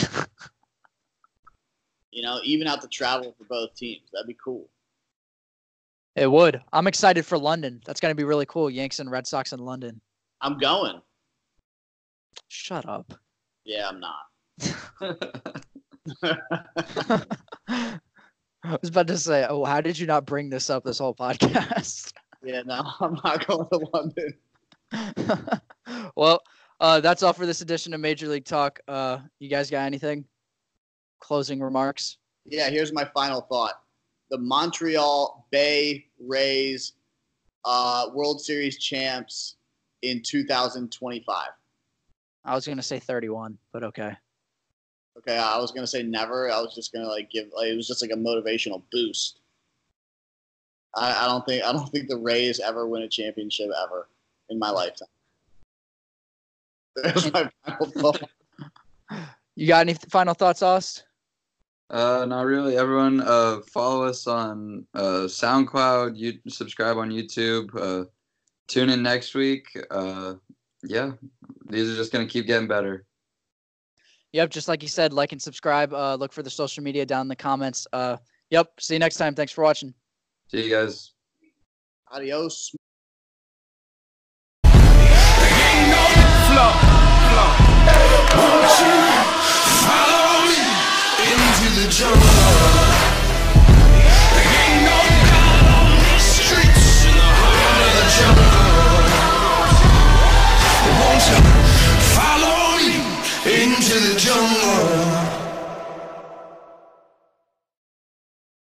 You know, even out the travel for both teams. That'd be cool. It would. I'm excited for London. That's gonna be really cool. Yanks and Red Sox in London. I'm going. Shut up. Yeah, I'm not. I was about to say, oh, how did you not bring this up this whole podcast? yeah, no, I'm not going to London. well, uh, that's all for this edition of Major League Talk. Uh, you guys got anything? Closing remarks? Yeah, here's my final thought. The Montreal Bay Rays uh, World Series champs in 2025. I was gonna say 31, but okay. Okay, I was gonna say never. I was just gonna like give. Like, it was just like a motivational boost. I, I don't think I don't think the Rays ever win a championship ever in my lifetime. That's my final thought. You got any final thoughts, Ost? Uh, not really. Everyone, uh, follow us on uh, SoundCloud. You subscribe on YouTube. Uh, tune in next week. Uh, yeah, these are just gonna keep getting better. Yep, just like you said, like and subscribe. Uh, look for the social media down in the comments. Uh, yep. See you next time. Thanks for watching. See you guys. Adios. Me the jungle.